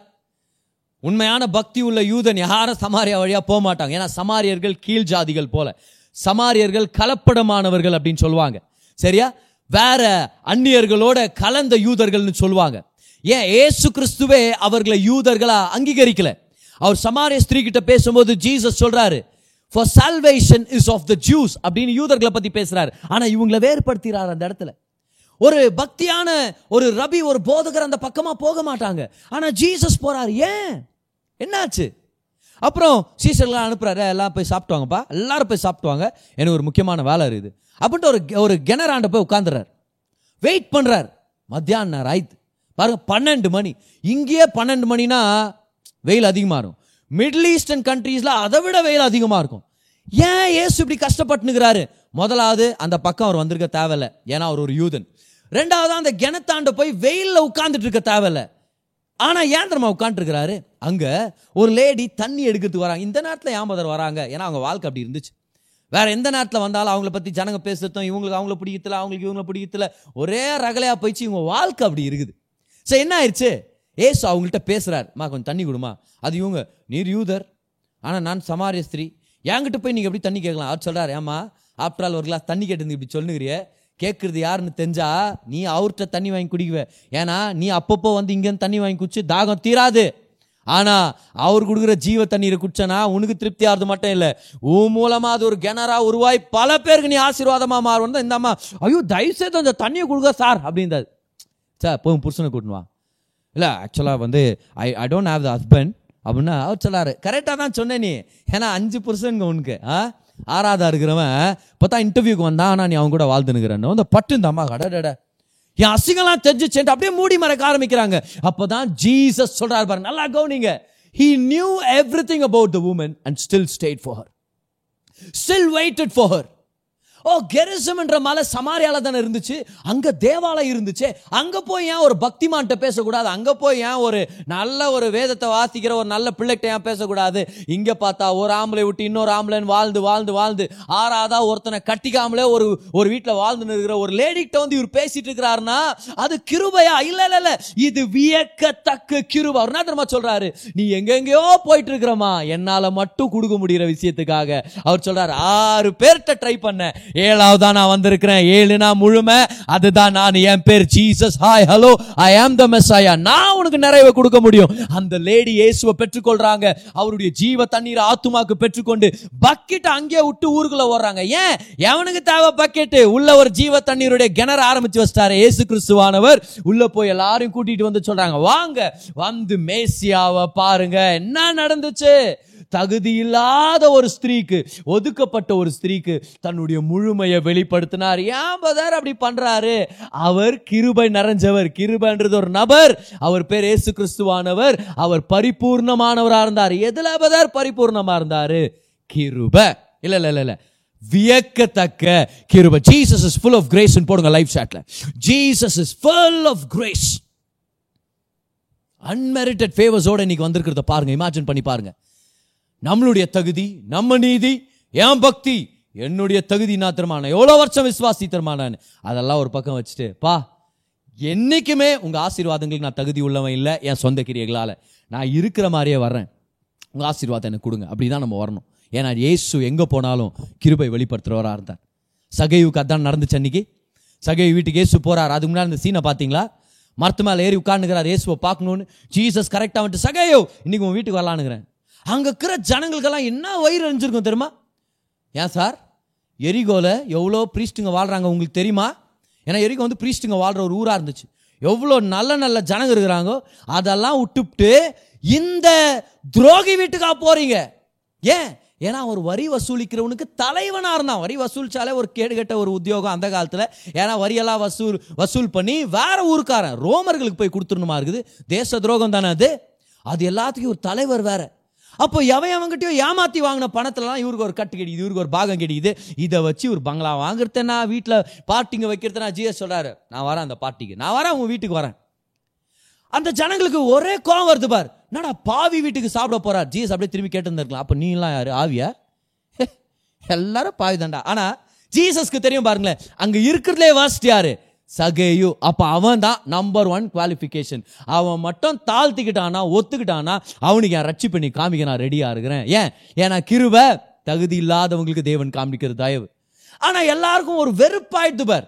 உண்மையான பக்தி உள்ள யூதன் யாரும் சமாரியா வழியாக போக மாட்டாங்க. ஏன்னா சமாரியர்கள் கீழ் ஜாதிகள் போல. சமாரியர்கள் கலப்படமானவர்கள் அப்படின்னு சொல்லுவாங்க. சரியா? வேற அந்நியர்களோட கலந்த யூதர்கள்னு சொல்லுவாங்க. ஏன்? ஏசு கிறிஸ்துவே அவர்களை யூதர்களா அங்கீகரிக்கல. அவர் சமாரிய ஸ்திரீ கிட்ட பேசும்போது ஜீசஸ் சொல்றாரு for salvation is of the Jews அப்படின்னு யூதர்களை பத்தி பேசுறாரு. ஆனா இவங்களை வேறுபடுத்துறாரு அந்த இடத்துல. ஒரு பக்தியான ஒரு ரபி ஒரு போதகர் அந்த பக்கமா போக மாட்டாங்க. ஆனா ஜீசஸ் போறாரு. ஏன்? என்னாச்சு? அப்புறம் சீசர்லாம் அனுப்புறாரு எல்லாம் போய் சாப்பிட்டுவாங்கப்பா. எல்லாரும் போய் சாப்பிட்டுவாங்க. எனக்கு ஒரு முக்கியமான வேலை இருக்குது. அப்படின்ட்டு ஒரு ஒரு கிணறாண்ட போய் உட்காந்துறாரு வெயிட் பண்றாரு. மத்தியானம் ஆயிடுது. பாருங்கள் பன்னெண்டு மணி. இங்கேயே பன்னெண்டு மணினா வெயில் அதிகமாக இருக்கும் மிடில் ஈஸ்டர்ன் கண்ட்ரீஸில் அதை விட வெயில் அதிகமாக இருக்கும். ஏன் ஏசு இப்படி கஷ்டப்பட்டுனுக்கிறாரு? முதலாவது அந்த பக்கம் அவர் வந்திருக்க தேவையில்ல. ஏன்னா அவர் ஒரு யூதன். ரெண்டாவது அந்த கிணத்தாண்ட போய் வெயில்ல உட்காந்துட்டு இருக்க தேவையில்லை. ஆனால் ஏன் தெரியுமா உட்காந்துருக்கிறாரு அங்கே ஒரு லேடி தண்ணி எடுக்கிறதுக்கு வராங்க. இந்த நேரத்தில் ஏமாதர் வராங்க? ஏன்னா அவங்க வாழ்க்கை அப்படி இருந்துச்சு. வேற எந்த நேரத்தில் வந்தாலும் அவங்கள பற்றி ஜனங்க பேசுறதும் இவங்களுக்கு அவங்கள பிடிக்கல அவங்களுக்கு இவங்கள பிடிக்கல ஒரே ரகலையாக போயிடுச்சு இவங்க வாழ்க்கை அப்படி இருக்குது. சரி என்ன ஆயிடுச்சு? ஏசு அவங்கள்ட்ட பேசுகிறார் மா கொஞ்சம் தண்ணி கொடுமா. அது இவங்க நீர் யூதர். ஆனால் நான் சமாரிய ஸ்திரீ. என்கிட்ட போய் நீங்கள் எப்படி தண்ணி கேட்கலாம்? அவர் சொல்கிறார் ஏமா ஆஃப்டர் ஆல் ஒரு கிளாஸ் தண்ணி கேட்டு இப்படி சொல்லுங்கிறிய. கேட்குறது யாருன்னு தெரிஞ்சா நீ அவர்கிட்ட தண்ணி வாங்கி குடிக்குவ. ஏன்னா நீ அப்பப்போ வந்து இங்கேருந்து தண்ணி வாங்கி குடிச்சு தாகம் தீராது. ஆனால் அவர் கொடுக்குற ஜீவ தண்ணீரை குடிச்சனா உனக்கு திருப்தி ஆகுது மட்டும் இல்லை. உன் மூலமாக அது ஒரு கிணறா உருவாய் பல பேருக்கு நீ ஆசீர்வாதமாக மாறும் இந்த அம்மா ஐயோ தயவு செய்து அந்த தண்ணியை கொடுக்க சார் அப்படின்றாரு. சார் போய் புருஷனை கூட்டினுவா இல்லை ஆக்சுவலாக வந்து I I don't have the husband அப்படின்னா அவர் சொல்லாரு. கரெக்டாக தான் சொன்னேன் நீ. ஏன்னா அஞ்சு புருஷனுங்க உனக்கு. ஆ? ஆறாவதா இருக்கிறவன் பார்த்தா இன்டர்வியூக்கு வந்தான். ஆனால் நீ அவங்க கூட வாழ்ந்துனுக்கிறேன்னு அந்த பட்டு இந்த அம்மா கடடட என் அசிங்கெல்லாம் தெரிஞ்சுச்சேன்ட்டு அப்படியே மூடி மறைக்க ஆரம்பிக்கிறாங்க. அப்பதான் ஜீசஸ் சொல்றாரு பாருங்க நல்லா கவனிங்க. He knew everything about the woman and still stayed for her. Still waited for oh Gerizim என்ற மலை சமாரியால தானே இருந்துச்சு? அங்க தேவாலயம் இருந்துச்சு. அங்க போய் ஏன் ஒரு பக்திமான்ட்ட பேசக்கூடாது? அங்க போய் ஏன் ஒரு நல்ல ஒரு வேதத்தை வாசிக்கிற ஒரு நல்ல பிள்ளைகிட்ட ஏன் பேசக்கூடாது? இங்க பார்த்தா ஒரு ஆம்பளை விட்டு இன்னொரு ஆம்பளைன்னு வாழ்ந்து வாழ்ந்து வாழ்ந்து ஆறாவதா ஒருத்தனை கட்டிக்காமலே ஒரு ஒரு வீட்டில் வாழ்ந்து இருக்கிற ஒரு லேடிகிட்ட வந்து இவர் பேசிட்டு இருக்கிறாருன்னா அது கிருபையா? இல்ல இல்ல இல்ல. இது வியக்கத்தக்க கிருபா. என்ன தெரியுமா சொல்றாரு? நீ எங்கெங்கயோ போயிட்டு இருக்கிறமா என்னால மட்டும் கொடுக்க முடியிற விஷயத்துக்காக. அவர் சொல்றாரு ஆறு பேர்கிட்ட ட்ரை பண்ண ஏழாவதா நான் வந்திருக்கிறேன். ஏழுனா முழுமை. அதுதான் நான் என் பேர் ஜீசஸ் ஹாய் ஹலோ ஐ ஆம் த மெஸ்ஸாயா நான் உனக்கு நிறைவை கொடுக்க முடியும். அந்த லேடி இயேசுவை பெற்றுக்கொள்றாங்க. அவருடைய ஜீவ தண்ணீர் ஆத்துமாக்கு பெற்றுக்கொண்டு பக்கெட் அங்கேயே விட்டு ஊருக்குள்ள ஓடுறாங்க. ஏன்? எவனுக்கு தேவை பக்கெட்டு உள்ள ஒரு ஜீவ தண்ணீருடைய கிணறு ஆரம்பிச்சு வச்சிட்டாரு இயேசு கிறிஸ்துவானவர். உள்ள போய் எல்லாரையும் கூட்டிட்டு வந்து சொல்றாங்க. வாங்க வந்து மேசியாவை பாருங்க. என்ன நடந்துச்சு? தகுதி இல்லாத ஒரு ஸ்திரீக்கு ஒதுக்கப்பட்ட ஒரு ஸ்திரீக்கு தன்னுடைய முழுமையை வெளிப்படுத்தினார். ஏன் பதார் அப்படி பண்றாரு? அவர் கிருபை நிறைஞ்சவர். கிருபைன்றது ஒரு நபர். அவர் பேர் ஏசு கிறிஸ்துவானவர் அவர் பரிபூர்ணமானவராக இருந்தார். எதுல பதார் பரிபூர்ணமா இருந்தாரு? கிருபை. இல்ல இல்ல இல்ல இல்ல. வியக்கத்தக்க கிருபை. Jesus is full of grace போடுங்க life சாட்ல Jesus is full of grace unmerited ஃபேவர்ஸோட இன்னைக்கு வந்திருக்கிறத பாருங்க. இமேஜின் பண்ணி பாருங்க. நம்மளுடைய தகுதி நம்ம நீதி என் பக்தி என்னுடைய தகுதி நான் திருமான எவ்வளோ வருஷம் விசுவாசி திருமானான்னு அதெல்லாம் ஒரு பக்கம் வச்சுட்டு பா என்றைக்குமே உங்கள் ஆசீர்வாதங்களுக்கு நான் தகுதி உள்ளவன் இல்லை என் சொந்த கிரியைகளால். நான் இருக்கிற மாதிரியே வர்றேன். உங்கள் ஆசீர்வாதம் எனக்கு கொடுங்க. அப்படிதான் நம்ம வரணும். ஏன்னா இயேசு எங்கே போனாலும் கிருபை வெளிப்படுத்துகிறவராக இருந்தார். சகைவுக்கு அதான் நடந்துச்சு அன்னைக்கு. சகை வீட்டுக்கு ஏசு போறார். அதுக்கு முன்னாடி அந்த சீனை பார்த்தீங்களா? மரத்து மேலே ஏறி உட்காந்துக்கிறார் இயேசுவை பார்க்கணுன்னு ஜீசஸ் கரெக்டாக வந்துட்டு சகையோ இன்றைக்கி உன் வீட்டுக்கு வரலான்னுக்கிறேன் அங்கே இருக்கிற ஜனங்களுக்கெல்லாம் என்ன வயிறு அணிஞ்சிருக்கும் தெரியுமா? ஏன் சார்? எரிகோல எவ்வளோ ப்ரீஸ்ட்டுங்க வாழ்கிறாங்க உங்களுக்கு தெரியுமா? ஏன்னா எரிகோ வந்து ப்ரீஸ்ட்டுங்க வாழ்கிற ஒரு ஊராக இருந்துச்சு. எவ்வளோ நல்ல நல்ல ஜனங்க இருக்கிறாங்கோ அதெல்லாம் விட்டுவிட்டு இந்த துரோகி வீட்டுக்கா போகிறீங்க ஏன்? ஏன்னா அவர் வரி வசூலிக்கிறவனுக்கு தலைவனாக இருந்தான். வரி வசூலிச்சாலே ஒரு கேடுகட்ட ஒரு உத்தியோகம் அந்த காலத்தில். ஏன்னா வரியெல்லாம் வசூல் வசூல் பண்ணி வேற ஊருக்காரன் ரோமர்களுக்கு போய் கொடுத்துருணுமா இருக்குது? தேச துரோகம் தானே அது? அது எல்லாத்துக்கும் ஒரு தலைவர் வேறு. அப்போ எவன் அவங்ககிட்டயோ ஏமாத்தி வாங்கின பணத்துலலாம் இவருக்கு ஒரு கட்டு கிடைக்குது இவருக்கு ஒரு பாகம் கிடைக்குது. இதை வச்சு ஒரு பங்களா வாங்குறதுனா வீட்டில் பார்ட்டிங்க வைக்கிறதுனா ஜிஎஸ் சொல்கிறாரு நான் வரேன் அந்த பார்ட்டிக்கு நான் வரேன் உன் வீட்டுக்கு வரேன். அந்த ஜனங்களுக்கு ஒரே கோவம் வருது பார். என்னடா பாவி வீட்டுக்கு சாப்பிட போறார் ஜீஸ் அப்படியே திரும்பி கேட்டு அப்போ அப்ப நீ எல்லாம் யாரு? ஆவியா? எல்லாரும் பாவி தாண்டா ஆனா ஜீசஸ்க்கு தெரியும் பாருங்களேன் அங்க இருக்கிறதுலே வாஸ்ட் யாரு? சகேயு. அப்போ அவன் தான் நம்பர் ஒன் குவாலிஃபிகேஷன் அவன் மட்டும் தாழ்த்திக்கிட்டானா ஒத்துக்கிட்டானா அவனுக்கு என் ரட்சி பண்ணி காமிக்க நான் ரெடியாக இருக்கிறேன். ஏன்? ஏன்னா கிருப தகுதி இல்லாதவங்களுக்கு தேவன் காமிக்கிறது தயவு. ஆனால் எல்லாருக்கும் ஒரு வெறுப்பாயிடுது பார்.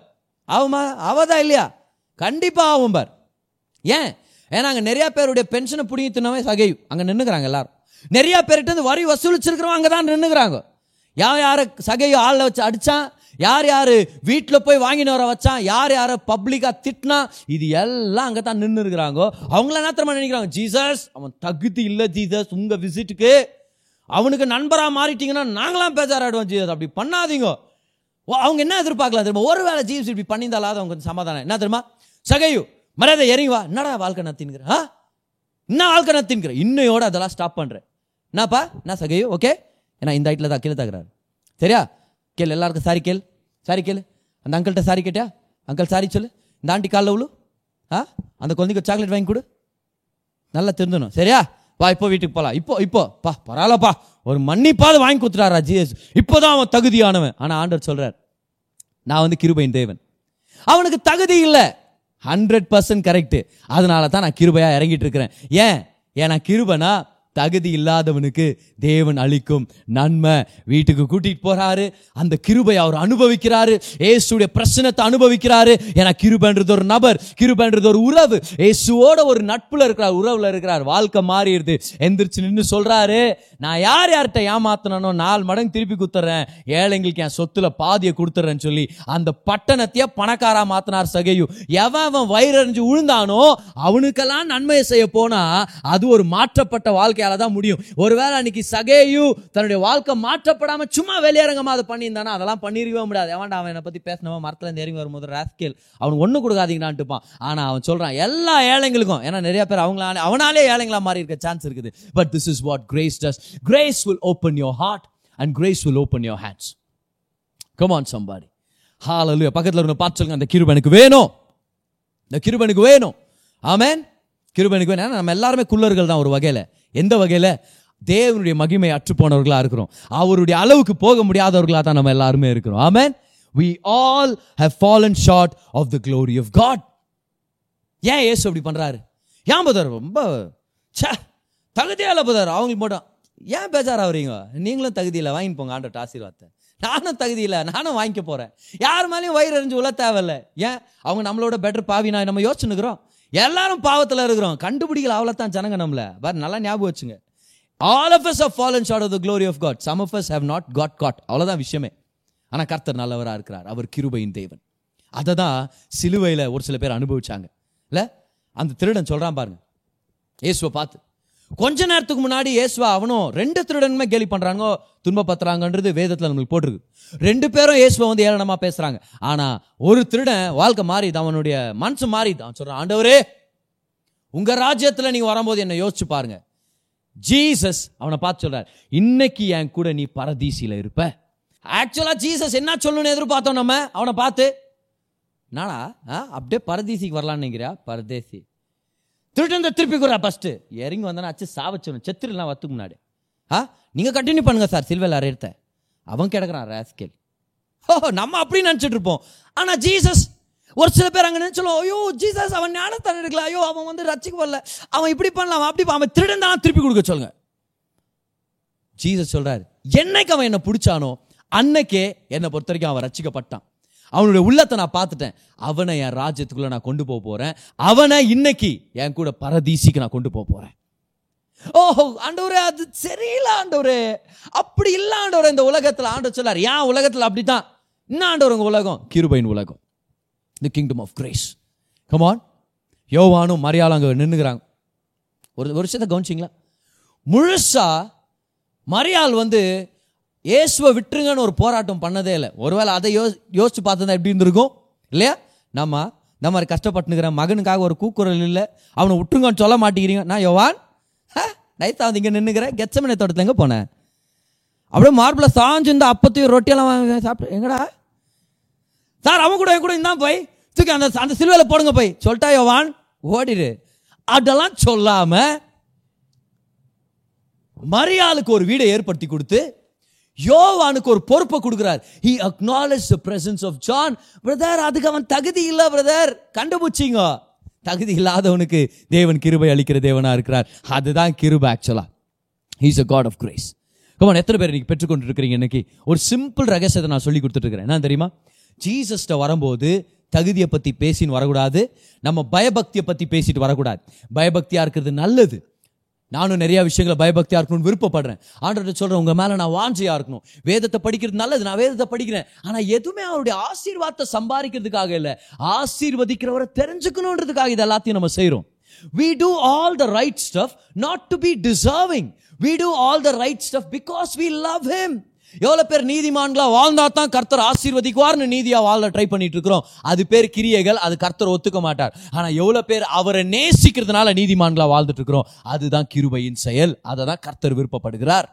அவமா அவதான் இல்லையா? கண்டிப்பாக ஆகும் பார். ஏன்? ஏன்னா அங்கே நிறையா பேருடைய பென்ஷனை பிடிங்கி தின்னவே சகையு. அங்கே நின்றுக்கிறாங்க எல்லாரும். நிறையா பேர்கிட்ட வரி வசூலிச்சிருக்கிறவங்க அங்கே தான் நின்றுக்கிறாங்க யார் யாரை சகையு ஆளில் வச்சு அடித்தான் யார் யார் வீட்டில் போய் வாங்கின்னு வர வச்சான் யார் யாரை பப்ளிக்காக திட்டினா இது எல்லாம் அங்கே தான் நின்று இருக்கிறாங்கோ. அவங்கள என்ன நினைக்கிறாங்க? ஜீசஸ் அவன் தகுதி இல்லை ஜீசஸ் உங்கள் விசிட்டுக்கு. அவனுக்கு நண்பராக மாறிட்டீங்கன்னா நாங்களாம் பேஜாராடுவோம் ஜீசஸ். அப்படி பண்ணாதீங்க. ஓ, அவங்க என்ன எதிர்பார்க்கலாம் தெரியுமா? ஒருவேளை ஜீவ்ஸ் இப்படி பண்ணியிருந்தாலும் அவங்க கொஞ்சம் சமாதானம். என்ன தெரியுமா? சகையு மரியாதை இறங்கி வா. என்னடா வாழ்க்கை நத்தின்கிற ஆ? என்ன வாழ்க்கை நத்தின்கிற இன்னையோட அதெல்லாம் ஸ்டாப் பண்ணுறேன் என்னப்பா? என்ன சகையு? ஓகே? ஏன்னா இந்த ஹைட்டில் தான் கீழே தகுறாரு சரியா? கேள் எல்லாருக்கும் சாரி கேள். சாரி கேள். அந்த அங்கிள்கிட்ட சாரி கேட்டியா? அங்கிள் சாரி சொல்லு. இந்த ஆண்டி காலில் உழு. ஆ? அந்த குழந்தைக்கு சாக்லேட் வாங்கி கொடு. நல்லா திருந்தணும். சரியா? வா இப்போ வீட்டுக்கு போகலாம் இப்போ இப்போ. பா பரவாயில்லப்பா. ஒரு மன்னிப்பாவது வாங்கி கொடுத்துட்டாரா ஜிஎஸ் இப்போதான் அவன் தகுதியானவன். ஆனால் ஆண்டவர் சொல்கிறார் நான் வந்து கிருபையின் தேவன். அவனுக்கு தகுதி இல்லை. ஹண்ட்ரட் பர்சன்ட் கரெக்டு அதனால தான் நான் கிருபையாக இறங்கிட்டு இருக்கிறேன். ஏன்? ஏன்னா கிருபனா தகுதி இல்லாதவனுக்கு தேவன் அளிக்கும் நன்மை. வீட்டுக்கு கூட்டிட்டு போறாரு. அந்த கிருபை அவர் அனுபவிக்கிறாரு. ஏசுடைய பிரச்சனத்தை அனுபவிக்கிறாரு. ஏன்னா கிருபன்றது ஒரு நபர் கிருபன்றது ஒரு உறவு. ஏசுவோட ஒரு நட்புல இருக்கிறார் உறவுல இருக்கிறார். வாழ்க்கை மாறிடுது. எந்திரிச்சு நின்று சொல்றாரு நான் யார் யார்கிட்ட ஏமாத்தனோ நாலு மடங்கு திருப்பி குத்துறேன். ஏழைங்களுக்கு என் சொத்துல பாதியை கொடுத்துறேன்னு சொல்லி அந்த பட்டணத்தையே பணக்காரா மாத்தினார் சகையு. எவன் அவன் வயிறறிஞ்சு விழுந்தானோ அவனுக்கெல்லாம் நன்மையை செய்ய போனா அது ஒரு மாற்றப்பட்ட வாழ்க்கையால தான் முடியும். ஒருவேளை அன்னைக்கு சகேயு தன்னுடைய வாழ்க்கை மாற்றப்படாம சும்மா வெளியரங்கமா அதை பண்ணியிருந்தானா? அதெல்லாம் பண்ணிருக்கவே முடியாது. ஏவாண்டா அவன் என்னை பத்தி பேசினவன்? மரத்துல இருந்து இறங்கி வரும்போது ராஸ்கேல் அவன் ஒண்ணு கொடுக்காதீங்கன்னான்ட்டுப்பான் ஆனா அவன் சொல்றான் எல்லா ஏழைங்களுக்கும் ஏன்னா நிறைய பேர் அவங்களால அவனாலே ஏழைங்களா மாறி இருக்க சான்ஸ் இருக்குது. But this is what grace does grace will open your heart and grace will open your hands come on somebody hallelujah பக்கத்துல இருந்து பார்த்து சொல்லுங்க. அந்த கிருபனுக்கு வேணும். இந்த கிருபனுக்கு வேணும். ஆமேன் கிருபனுக்கு வேணும். ஏன்னா நம்ம எல்லாருமே குள்ளர்கள் தான் ஒரு வகையில. எந்த வகையில்? தேவனுடைய மகிமை அற்றுப்போனவர்களாக இருக்கிறோம். அவருடைய அளவுக்கு போக முடியாதவர்களாக தான் நம்ம எல்லாருமே இருக்கிறோம். Amen we all have fallen short of the glory of God ஏன் ஏசு அப்படி பண்ணுறாரு ஏன் பதார் ரொம்ப சே தகுதியால் இல்லை அவங்களுக்கு மட்டும் ஏன் பேஜார் ஆகுறீங்க நீங்களும் தகுதியில் வாங்கி போங்க ஆண்டோட்ட ஆசீர்வாதத்தை. நானும் தகுதி இல்லை. நானும் வாங்கிக்க போகிறேன் யார் மேலேயும் வயிறு அறிஞ்சு உள்ள தேவையில்ல. ஏன்? அவங்க நம்மளோட பெட்டர் பாவி நான் நம்ம யோசிச்சுன்னுக்குறோம் எல்லாரும் பாவத்தில் இருக்கிறோம். கண்டுபிடிக்கல அவ்வளோதான் ஜனங்க நம்மள. பாரு நல்லா ஞாபகம் வச்சுங்க. All of us of fallen short of the glory of God some of us have not got got அவ்வளோதான் விஷயமே. ஆனால் கர்த்தர் நல்லவராக இருக்கிறார். அவர் கிருபையின் தேவன். அதை தான் சிலுவையில் ஒரு சில பேர் அனுபவிச்சாங்க. இல்லை? அந்த திருடன் சொல்கிறான் பாருங்க. இயேசுவை பார்த்து கொஞ்ச நேரத்துக்கு முன்னாடி இயேசுவா அவனும் ரெண்டு திருடனுமே கேலி பண்றாங்கோ துன்பப்படுத்துறாங்கன்றது வேதத்துல நம்மளுக்கு போட்டிருக்கு. ரெண்டு பேரும் இயேசுவை வந்து ஏளனமா பேசுறாங்க. ஆனா ஒரு திருடன் வாழ்க்கை மாறிது அவனுடைய மனசு மாறிது அவன் சொல்றான் ஆண்டவரே உங்க ராஜ்யத்துல நீ வரும்போது என்ன யோசிச்சு பாருங்க. ஜீசஸ் அவனை பார்த்து சொல்றார் இன்னைக்கு என் கூட நீ பரதீசியில் இருப்ப. ஆக்சுவலா ஜீசஸ் என்ன சொல்லணும்னு எதிர்பார்த்தோம் நம்ம? அவனை பார்த்து நானா? ஆ, அப்படியே பரதீசிக்கு வரலான்னு நினைக்கிறியா? பரதேசி. திருட்டு திருப்பி கூறா ஃபஸ்ட்டு இறங்கி வந்தானே அச்சு சாவச்சிடும் செத்துருலாம் வத்துக்கு முன்னாடி. ஆ? நீங்கள் கண்டினியூ பண்ணுங்கள் சார் சில்வேல் அரையத்த அவன் கிடக்குறான் ராஸ்கேல். ஓ நம்ம அப்படி நினச்சிட்டு இருப்போம். ஆனால் ஜீசஸ் ஒரு சில பேர் அங்கே நினைச்சோம் ஐயோ ஜீசஸ் அவன் ஞானத்தை எடுக்கல. ஐயோ அவன் வந்து ரச்சிக்கு வரல. அவன் இப்படி பண்ணலாம் அவன் அப்படி அவன் திருடன் தான் திருப்பி கொடுக்க சொல்லுங்க. ஜீசஸ் சொல்கிறார் என்னைக்கு அவன் என்னை பிடிச்சானோ அன்னைக்கே என்னை பொறுத்த வரைக்கும் அவன் ரச்சிக்கப்பட்டான் அவனுடைய உள்ளத்தை நான் பார்த்துட்டேன். அவனை என் ராஜ்யத்துக்குள்ள நான் கொண்டு போக போறேன். அவனை இன்னைக்கு என் கூட பரதீசிக்கு நான் கொண்டு போக போறேன். ஓஹோ ஆண்டவரே அது சரியில்லை ஆண்டவரே. அப்படி இல்ல ஆண்டவரே இந்த உலகத்துல ஆண்டவர் சொல்லார். ஏன் உலகத்துல அப்படித்தான். என்ன ஆண்டவர் உங்க உலகம்? கிருபையின் உலகம். The kingdom of grace come on யோவானும் மரியாளும் அங்கே நின்றுக்கிறாங்க ஒரு ஒரு விஷயத்தை கவனிச்சிங்களா? முழுசா மரியாள் வந்து இயேசுவை விட்டுருங்கன்னு ஒரு போராட்டம் பண்ணதே இல்லை. ஒருவேளை அதை யோ யோசிச்சு பார்த்ததா எப்படி இருந்திருக்கும்? இல்லையா? நம்ம இந்த மாதிரி கஷ்டப்பட்டுனுக்கிற மகனுக்காக ஒரு கூக்குரல் இல்லை. அவனை விட்டுருங்கன்னு சொல்ல மாட்டேங்கிறீங்க. நான் யோவான்? நைத்தா வந்து இங்கே நின்றுக்கிறேன் கெச்சமனை தோட்டத்தில் எங்கே போனேன். அப்படியே மார்பில் சாஞ்சு இந்த அப்பத்தையும் ரொட்டியெல்லாம் வாங்கி சாப்பிட்டு எங்கடா? சார் அவன் கூட என் கூட இருந்தான் போய். தூக்கி அந்த அந்த சிலுவையில் போடுங்க போய். சொல்லிட்டா யோவான்? ஓடிடு. அதெல்லாம் சொல்லாமல் மரியாளுக்கு ஒரு வீடை ஏற்படுத்தி கொடுத்து யோவானுக்கு ஒரு பொறுப்பை கொடுக்குறார். He acknowledged the presence of John brother அதுக்கு அவன் தகுதி இல்லை பிரதர் கண்டுபிடிச்சிங்க. தகுதி இல்லாதவனுக்கு தேவன் கிருபை அளிக்கிற தேவனாக இருக்கிறார். அதுதான் கிருபை ஆக்சுவலாக he's a God of grace come on எத்தனை பேர் இன்னைக்கு பெற்றுக்கொண்டு இருக்கிறீங்க இன்னைக்கு? ஒரு சிம்பிள் ரகசியத்தை நான் சொல்லி கொடுத்துட்ருக்கிறேன் என்ன தெரியுமா? ஜீசஸ்ட வரும்போது தகுதியை பற்றி பேசின்னு வரக்கூடாது. நம்ம பயபக்தியை பற்றி பேசிட்டு வரக்கூடாது. பயபக்தியாக இருக்கிறது நல்லது. நானும் நிறைய விஷயங்களை பயபக்தியாக இருக்கணும்னு விருப்பப்படுறேன். ஆண்டர்கிட்ட சொல்கிறேன் உங்கள் மேலே நான் வாஞ்சையாக இருக்கணும். வேதத்தை படிக்கிறது நல்லது. நான் வேதத்தை படிக்கிறேன். ஆனால் எதுவுமே அவருடைய ஆசீர்வாதத்தை சம்பாதிக்கிறதுக்காக இல்லை. ஆசீர்வதிக்கிறவரை தெரிஞ்சுக்கணுன்றதுக்காக இது எல்லாத்தையும் நம்ம செய்கிறோம் we do all the right stuff not to be deserving. We do all the right stuff because we love him. எவ்வளோ பேர் நீதிமான்களாக வாழ்ந்தா தான் கர்த்தர் ஆசீர்வதிக்குவார்னு நீதியாக வாழ ட்ரை பண்ணிட்டு இருக்கிறோம் அது பேர் கிரியைகள் அது கர்த்தர் ஒத்துக்க மாட்டார். ஆனால் எவ்வளோ பேர் அவரை நேசிக்கிறதுனால நீதிமான்களாக வாழ்ந்துட்டு இருக்கிறோம் அதுதான் கிருபையின் செயல். அதை தான் கர்த்தர் விருப்பப்படுகிறார்.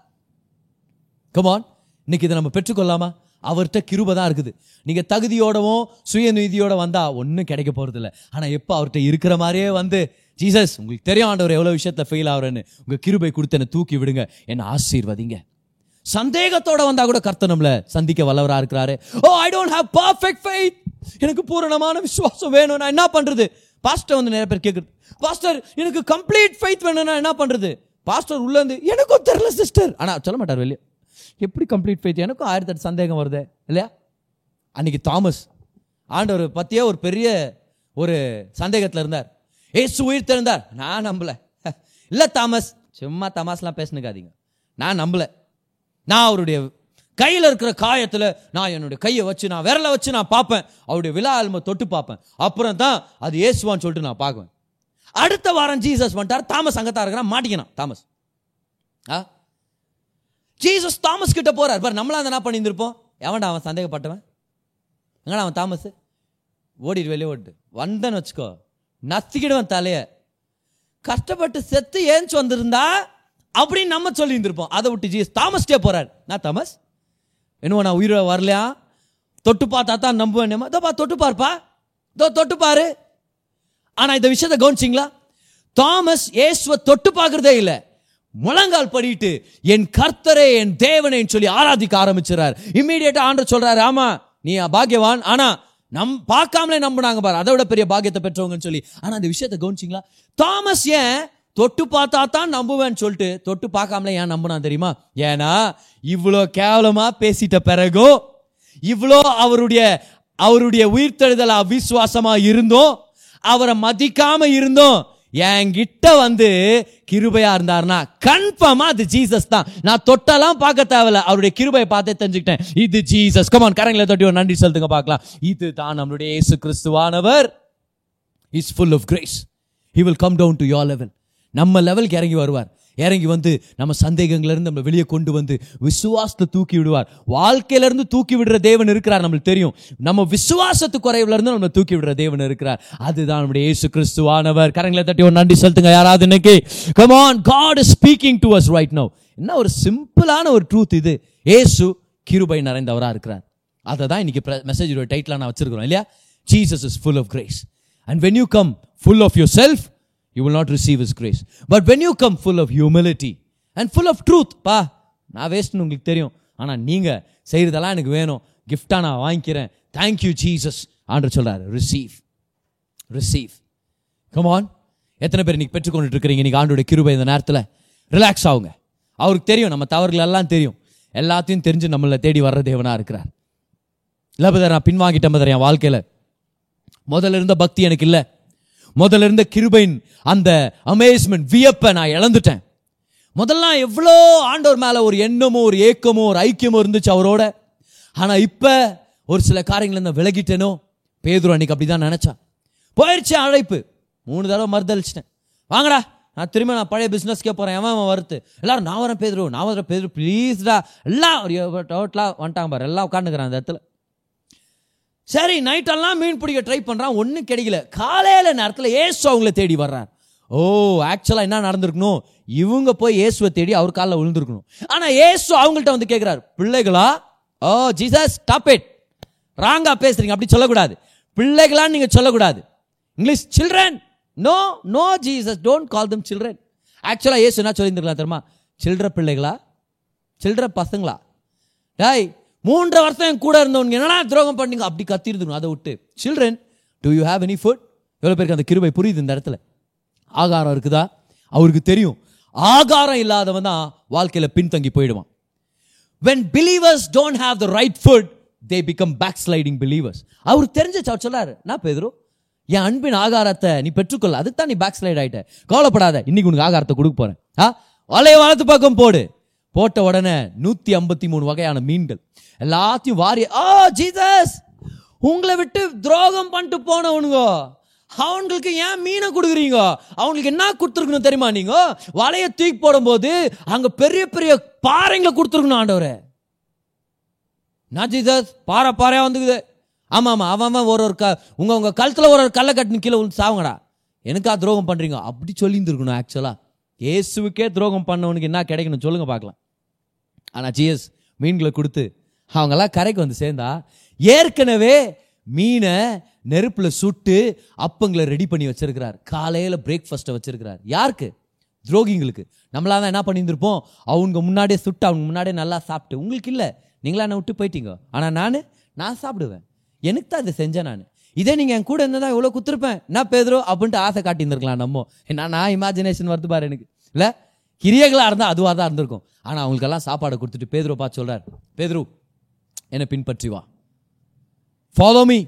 கமான் இன்னைக்கு இதை நம்ம பெற்றுக்கொள்ளாமா? அவர்கிட்ட கிருபை தான் இருக்குது. நீங்க தகுதியோடவும் சுயநீதியோட வந்தால் ஒன்றும் கிடைக்க போறது இல்லை எப்போ அவர்கிட்ட இருக்கிற மாதிரியே வந்து ஜீசஸ் உங்களுக்கு தெரியும் ஆண்டவர் எவ்வளவு விஷயத்தில் ஃபெயில் ஆகுறேன்னு. உங்கள் கிருபை கொடுத்து என்னை தூக்கி விடுங்க. என்னை ஆசீர்வதிங்க. சந்தேகத்தோட வந்தா கூட கர்த்தர் நம்மள சந்திக்க வல்லவரா இருக்கிறாரு. ஓ I don't have perfect faith எனக்கு பூரணமான விசுவாசம் வேணும் நான் என்ன பண்றது? பாஸ்டர் வந்து நிறைய பேர் கேட்குறது பாஸ்டர் எனக்கு கம்ப்ளீட் ஃபெய்த் வேணும்னா என்ன பண்றது? பாஸ்டர் உள்ள இருந்து எனக்கும் தெரியல சிஸ்டர் ஆனால் சொல்ல மாட்டார் வெளியே. எப்படி கம்ப்ளீட் ஃபெய்த் எனக்கும் ஆயிரத்தி எட்டு சந்தேகம் வருது இல்லையா? அன்னைக்கு தாமஸ் ஆண்டவர் பற்றியே ஒரு பெரிய ஒரு சந்தேகத்தில் இருந்தார். ஏசு உயிர் திறந்தார் நான் நம்பல. இல்லை தாமஸ் சும்மா தமாஸ்லாம் பேசுனுக்காதீங்க. நான் நம்பல. நான் அவருடைய கையில் இருக்கிற காயத்தில் நான் என்னுடைய கையை வச்சு நான் விரலை வச்சு நான் பார்ப்பேன். அவருடைய விழா அல்ம தொட்டு பார்ப்பேன். அப்புறம் தான் அது ஏசுவான்னு சொல்லிட்டு நான் பார்க்குவேன். அடுத்த வாரம் ஜீசஸ் வந்துட்டார். தாமஸ் அங்கத்தான் இருக்கிறான். மாட்டிக்கணும் தாமஸ். ஆ? ஜீசஸ் தாமஸ் கிட்ட போறார். பார் நம்மளா அந்த என்ன பண்ணியிருந்திருப்போம்? எவன்டா அவன் சந்தேகப்பட்டவன்? எங்கடா அவன் தாமஸ்? ஓடிட்டு வெளியே ஓட்டு. வந்தேன்னு வச்சுக்கோ. நத்திக்கிடுவன் தலைய. கஷ்டப்பட்டு செத்து ஏஞ்சி வந்திருந்தா அப்படின்னு நம்ம சொல்லி இருந்திருப்போம் அதை விட்டு ஜீஸ் தாமஸ்டே போகிறார் நான் தாமஸ்? என்னவோ நான் உயிரை வரலையா? தொட்டு பார்த்தா தான் நம்புவேன் தோப்பா தொட்டு பார்ப்பா. இதோ தொட்டு பாரு. ஆனால் இந்த விஷயத்தை கவனிச்சிங்களா? தாமஸ் ஏசுவை தொட்டு பார்க்குறதே இல்லை. முழங்கால் படிட்டு என் கர்த்தரே என் தேவனேன்னு சொல்லி ஆராதிக்க ஆரம்பிச்சிடறார். இம்மீடியட்டா ஆண்டு சொல்றாரு ஆமா நீ பாக்கியவான். ஆனா நம் பார்க்காமலே நம்பினாங்க பாரு. அதை விட பெரிய பாக்கியத்தை பெற்றவங்கன்னு சொல்லி. ஆனா அந்த விஷயத்தை கவனிச்சிங்களா? தாமஸ் ஏன் தொட்டு பார்த்தா தான் நம்புவேன்னு சொல்லிட்டு தொட்டு பார்க்காமலே ஏன் நம்பினா தெரியுமா? ஏன்னா இவ்வளோ கேவலமாக பேசிட்ட பிறகும் இவ்வளோ அவருடைய அவருடைய உயிர்த்தெழுதல் அவிஸ்வாசமாக இருந்தோம் அவரை மதிக்காம இருந்தோம். என்கிட்ட வந்து கிருபையா இருந்தாருன்னா கன்ஃபார்மா அது ஜீசஸ் தான். நான் தொட்டெல்லாம் பார்க்க தேவையில்ல. அவருடைய கிருபையை பார்த்தே தெரிஞ்சுக்கிட்டேன். இது ஜீசஸ் கமான் கரங்களை தொட்டி ஒரு நன்றி செலுத்துங்க பார்க்கலாம். இது தான் நம்மளுடைய இயேசு கிறிஸ்துவானவர். Is full of grace he will come down to your level நம்ம லெவலுக்கு இறங்கி வருவார். இறங்கி வந்து நம்ம சந்தேகங்கள்லேருந்து நம்ம வெளியே கொண்டு வந்து விசுவாசத்தை தூக்கி விடுவார். வாழ்க்கையிலேருந்து தூக்கி விடுற தேவன் இருக்கிறார் நம்மளுக்கு தெரியும். நம்ம விசுவாசத்து குறைவுலேருந்து நம்ம தூக்கி விடுற தேவன் இருக்கிறார். அதுதான் நம்முடைய இயேசு கிறிஸ்துவானவர். கரங்களை தட்டி ஒரு நன்றி செலுத்துங்க. யாராவது இன்னைக்கு come on God is speaking to us right no என்ன ஒரு சிம்பிளான ஒரு ட்ரூத் இது. ஏசு கிருபை நிறைந்தவராக இருக்கிறார். அதை தான் இன்னைக்கு மெசேஜோட டைட்டில் நான் வச்சிருக்கிறோம் இல்லையா? Jesus is full of grace and when you come full of yourself you will not receive is grace but when you come full of humility and full of truth பா நான் வேஸ்ட்னு உங்களுக்கு தெரியும். ஆனால் நீங்கள் செய்கிறதெல்லாம் எனக்கு வேணும். கிஃப்டாக நான் வாங்கிக்கிறேன். தேங்க்யூ ஜீசஸ் ஆண்டு சொல்கிறார் ரிசீவ் ரிசீவ் கமான் எத்தனை பேர் இன்றைக்கி பெற்றுக்கொண்டுட்டு இருக்கிறீங்க இன்னைக்கு ஆண்டோட கிருபை இந்த நேரத்தில். ரிலாக்ஸ் ஆகுங்க. அவருக்கு தெரியும். நம்ம தவறுகள் எல்லாம் தெரியும். எல்லாத்தையும் தெரிஞ்சு நம்மளை தேடி வர்ற தேவனாக இருக்கிறார். இல்லை நான் பின்வாங்கிட்டேன் பதர் என் வாழ்க்கையில். முதல்ல இருந்த பக்தி எனக்கு இல்லை. முதல்ல இருந்த கிருபையின் அந்த அமேஸ்மெண்ட் வியப்பை நான் இழந்துட்டேன். முதல்லாம் எவ்வளோ ஆண்டவர் மேலே ஒரு எண்ணமோ ஒரு ஏக்கமோ ஒரு ஐக்கியமோ இருந்துச்சு அவரோட. ஆனால் இப்போ ஒரு சில காரியங்கள் நான் விலகிட்டேனோ? பேதுரு அன்னைக்கு அப்படிதான் நினச்சேன். போயிடுச்சு அழைப்பு. மூணு தடவை மறுதளிச்சிட்டேன் வாங்கடா நான் திரும்ப நான் பழைய பிஸ்னஸ்க்கே போகிறேன் எவன் அவன் வருத்து எல்லாரும் நான் வரேன் பேதுரு. நான் வரேன் பேதுரு. ப்ளீஸ்டா எல்லாம் டோட்டலாக வந்துட்டாங்க பாரு. எல்லாம் உட்காந்துக்கிறேன் அந்த இடத்துல. சரி நைட்டெல்லாம் மீன் பிடிக்க ட்ரை பண்ணுறான் ஒன்றும் கிடைக்கல. காலையில் நேரத்தில் ஏசு அவங்கள தேடி வர்றார். ஓ ஆக்சுவலாக என்ன நடந்திருக்கணும்? இவங்க போய் இயேசுவை தேடி அவர் காலில் விழுந்திருக்கணும். ஆனால் ஏசு அவங்கள்ட்ட வந்து கேட்குறாரு பிள்ளைகளா? ஓ ஜீசஸ் ஸ்டாப் இட் ராங்காக பேசுறீங்க. அப்படி சொல்லக்கூடாது. பிள்ளைகளான்னு நீங்கள் சொல்லக்கூடாது. English children no no Jesus don't call them children ஆக்சுவலாக ஏசு என்ன சொல்லியிருந்துருக்கலாம் தெரியுமா? சில்ட்ர பிள்ளைகளா? சில்ட்ர பசங்களா? டாய் மூன்று வருஷம் என் கூட இருந்தவங்க என்னடா துரோகம் பண்ணீங்க? அப்படி கத்திருந்துக்கணும் அதை விட்டு children do you have any food எவ்வளோ பேருக்கு அந்த கிருபை புரியுது இந்த இடத்துல. ஆகாரம் இருக்குதா? அவருக்கு தெரியும். ஆகாரம் இல்லாதவன் தான் வாழ்க்கையில் பின்தங்கி போயிடுவான். When believers don't have the right food they become backsliding believers அவர் தெரிஞ்ச அவர் சொல்லாரு நான் பேதரும் என் அன்பின் ஆகாரத்தை நீ பெற்றுக்கொள்ள அதுக்கு தான் நீ பேக் ஸ்லைட் ஆயிட்ட. கவலைப்படாத. இன்னைக்கு உனக்கு ஆகாரத்தை கொடுக்க போறேன். ஆ? வலைய வளர்த்து பக்கம் போடு. போட்ட உடனே நூத்தி ஐம்பத்தி மூணு வகையான மீன்கள். எல்லாத்தையும் வாரி ஆ ஜீசஸ் உங்களை விட்டு துரோகம் பண்ணிட்டு போனவனுங்க அவங்களுக்கு ஏன் மீனை கொடுக்குறீங்க? அவங்களுக்கு என்ன கொடுத்துருக்கணும் தெரியுமா நீங்க? வலைய தூக்கி போடும்போது அங்க பெரிய பெரிய பாறைங்களை கொடுத்துருக்கணும் ஆண்டவரே. நான் ஜீசஸ் பாறை பாறையா வந்துக்குது? ஆமா ஆமா அவன் ஒரு ஒரு க உங்க உங்க கழுத்துல ஒரு ஒரு கல்லை கட்டின கீழே விழுந்து சாவுங்கடா. எனக்கா துரோகம் பண்றீங்க? அப்படி சொல்லியிருந்துருக்கணும் ஆக்சுவலா இயேசுவுக்கே துரோகம் பண்ணவனுக்கு என்ன கிடைக்கணும்? சொல்லுங்க பார்க்கலாம். ஆனால் ஜிஎஸ் மீன்களை கொடுத்து அவங்கெல்லாம் கரைக்கு வந்து சேர்ந்தா ஏற்கனவே மீனை நெருப்பில் சுட்டு அப்பங்களை ரெடி பண்ணி வச்சிருக்கிறார். காலையில் பிரேக்ஃபாஸ்ட்டை வச்சிருக்கிறார். யாருக்கு? துரோகிங்களுக்கு. நம்மளா தான் என்ன பண்ணியிருந்திருப்போம்? அவங்க முன்னாடியே சுட்டு அவங்க முன்னாடியே நல்லா சாப்பிட்டு. உங்களுக்கு இல்லை. நீங்களா என்ன விட்டு போயிட்டீங்க. ஆனால் நான் நான் சாப்பிடுவேன். எனக்கு தான் இதை செஞ்சேன் நான். இதே நீங்கள் என் கூட இருந்தால் இவ்வளோ குத்துருப்பேன்? நான் பேதுரோ? அப்படின்ட்டு ஆசை காட்டியிருந்துருக்கலாம் நம்ம. நான் இமேஜினேஷன் வருது பாரு எனக்கு. இல்லை? கிரியைகளாக இருந்தால் அதுவாக தான் இருந்திருக்கும். ஆனால் அவங்களுக்கெல்லாம் சாப்பாடை கொடுத்துட்டு பேதுரு பார்த்து சொல்கிறார் பேதுரு என்னை பின்பற்றி வா. ஃபாலோ மீ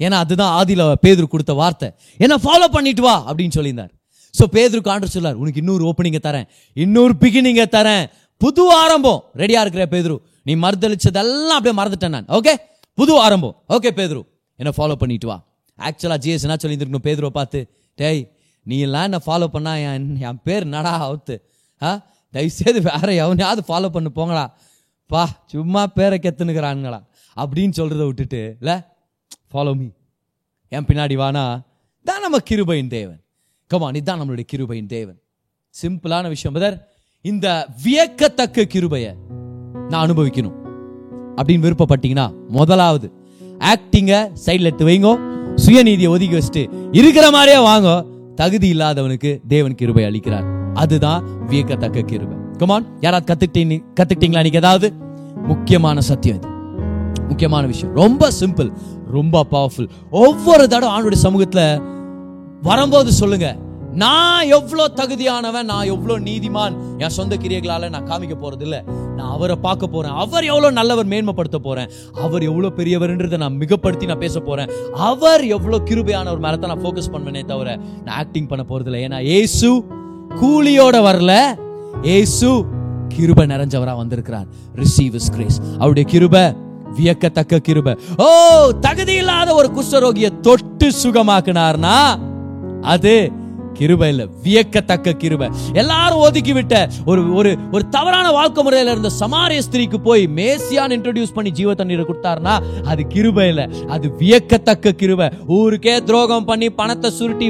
ஏன்னா அதுதான் ஆதியில் பேதுரு கொடுத்த வார்த்தை. என்ன ஃபாலோ பண்ணிட்டு வா அப்படின்னு சொல்லியிருந்தார். ஸோ பேதுரு காண்டர் சொல்லார் உனக்கு இன்னொரு ஓப்பனிங்கை தரேன் இன்னொரு பிகினிங்கை தரேன். புது ஆரம்பம். ரெடியாக இருக்கிற பேதுரு. நீ மறுதளிச்சதெல்லாம் அப்படியே மறந்துட்டேன் நான். ஓகே புது ஆரம்பம். ஓகே பேதுரு. என்னை ஃபாலோ பண்ணிட்டு வா. ஆக்சுவலாக ஜிஎஸ் என்ன சொல்லியிருந்துருக்கணும்? பேதுருவை பார்த்து டேய் நீ எல்லாம் என்ன ஃபாலோ பண்ணா என் என் பேர் நடா அவுத்து? ஆ? தயவுசெய்து வேற எவனையாவது ஃபாலோ பண்ணு போங்கடா. பா சும்மா பேரை கெத்துனுக்கிறானுங்களா அப்படின்னு சொல்கிறத விட்டுட்டு இல்லை ஃபாலோ மீ என் பின்னாடி வானா தான் நம்ம கிருபையின் தேவன். கமான் இதுதான் நம்மளுடைய கிருபையின் தேவன். சிம்பிளான விஷயம் பதர் இந்த வியக்கத்தக்க கிருபையை நான் அனுபவிக்கணும். அப்படின்னு விருப்பப்பட்டீங்கன்னா முதலாவது ஆக்டிங்க சைடில் எடுத்து வைங்கோ. சுயநீதியை ஒதுக்கி வச்சுட்டு இருக்கிற மாதிரியே வாங்கோ. தகுதி இல்லாதவனுக்கு தேவன் கிருபை அளிக்கிறார். அதுதான் வியக்கத்தக்க கிருபை. கமான் யாராவது கத்துக்கிட்டீங்க கத்துக்கிட்டீங்களா? நீங்க ஏதாவது? முக்கியமான சத்தியம் இது. முக்கியமான விஷயம். ரொம்ப சிம்பிள் ரொம்ப பவர்ஃபுல் ஒவ்வொரு தடவை ஆண்டுடைய சமூகத்துல வரும்போது சொல்லுங்க. நான் எவ்வளோ தகுதியானவன் நான் எவ்வளோ நீதிமான் என் சொந்த கிரியைகளால நான் காமிக்க போறது நான் அவரை பார்க்க போறேன். அவர் எவ்வளோ நல்லவர் மேன்மைப்படுத்த போறேன். அவர் எவ்வளோ பெரியவர்ன்றதை நான் மிகப்படுத்தி நான் பேச போறேன். அவர் எவ்வளோ கிருபையான ஒரு தான் நான் ஃபோக்கஸ் பண்ணுவேனே தவிர நான் ஆக்டிங் பண்ண போகிறதில்ல ஏன்னா ஏசு கூலியோட வரல. ஏசு கிருப நிறைஞ்சவரா வந்திருக்கிறார். ரிசீவ் இஸ் கிரேஸ் அவருடைய கிருபை வியக்கத்தக்க கிருப. ஓ தகுதி இல்லாத ஒரு குஷ்டரோகியை தொட்டு சுகமாக்குனார்னா அது கிருபை இல்ல வியக்கத்தக்க கிருபை. எல்லாரும் ஒதுக்கி விட்ட ஒரு ஒரு ஒரு தவறான வாழ்க்கை முறையில இருந்த சமாரிய ஸ்திரீக்கு போய் மேசியான் இன்ட்ரடியூஸ் பண்ணி ஜீவ தண்ணீரை கொடுத்தாருன்னா அது கிருபை இல்ல அது வியக்கத்தக்க கிருபை. ஊருக்கே துரோகம் பண்ணி பணத்தை சுருட்டி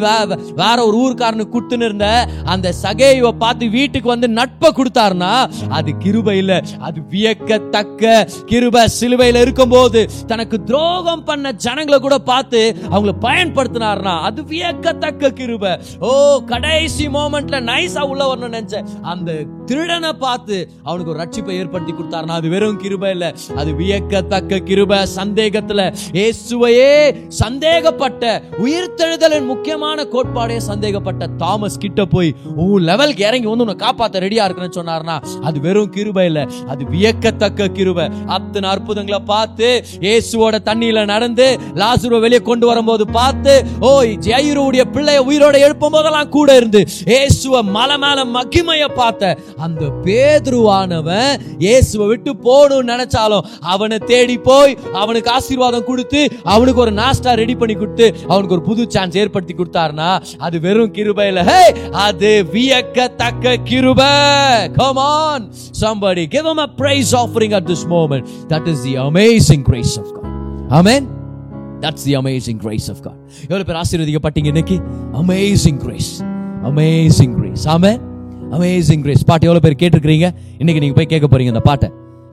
வேற ஒரு ஊர்க்காரனுக்கு கொடுத்துன்னு இருந்த அந்த சகேயுவை பார்த்து வீட்டுக்கு வந்து நட்பை கொடுத்தாருன்னா அது கிருபை இல்ல அது வியக்கத்தக்க கிருபை. சிலுவையில இருக்கும்போது தனக்கு துரோகம் பண்ண ஜனங்களை கூட பார்த்து அவங்கள பயன்படுத்தினார்னா அது வியக்கத்தக்க கிருபை. ஓ கடைசி மோமெண்ட்ல நைஸா உள்ள வரணும்னு நினைச்சேன். அந்த திருடனை பார்த்து அவனுக்கு ஒரு ரட்சிப்பை ஏற்படுத்தி கொடுத்தாருனா அது வெறும் கிருப இல்ல. அது வியக்கத்தக்க கிருப சந்தேகத்துல. இயேசுவையே சந்தேகப்பட்ட உயிர்த்தெழுதலின் முக்கியமான கோட்பாடே சந்தேகப்பட்ட தாமஸ் கிட்ட போய் உன் லெவலுக்கு இறங்கி வந்து உன்னை காப்பாத்த ரெடியா இருக்குன்னு சொன்னார்னா அது வெறும் கிருப இல்ல. அது வியக்கத்தக்க கிருப. அத்தனை அற்புதங்களை பார்த்து இயேசுவோட தண்ணியில நடந்து லாசுருவை வெளியே கொண்டு வரும்போது பார்த்து ஓ ஜெயிரோடைய பிள்ளைய உயிரோட எழுப்பும் போதெல்லாம் கூட இருந்து இயேசுவ மலை மேல மகிமைய பார்த்த அந்த பேதுருவானவன் இயேசுவை விட்டு போகணும்னு நினைச்சாலும் அவனை தேடி போய் அவனுக்கு ஆசீர்வாதம் கொடுத்து அவனுக்கு ஒரு நாஸ்டா ரெடி பண்ணி கொடுத்து அவனுக்கு ஒரு புது சான்ஸ் ஏற்படுத்தி கொடுத்தாருன்னா அது வெறும் கிருபை இல்ல அது வியக்கத்தக்க கிருபை. Come on. Somebody give him a praise offering at this moment. That is the amazing grace of God. Amen. That's the amazing grace of God எவ்வளவு பேர் ஆசீர்வதிக்கப்பட்டீங்க இன்னைக்கு? அமேசிங் கிரேஸ் அமேசிங் கிரேஸ் ஆமே அமேசிங் கிரேஸ் பாட்டு எவ்வளோ பேர் கேட்டிருக்கிறீங்க? இன்னைக்கு நீங்க போய் கேட்க போறீங்க அந்த பாட்டை.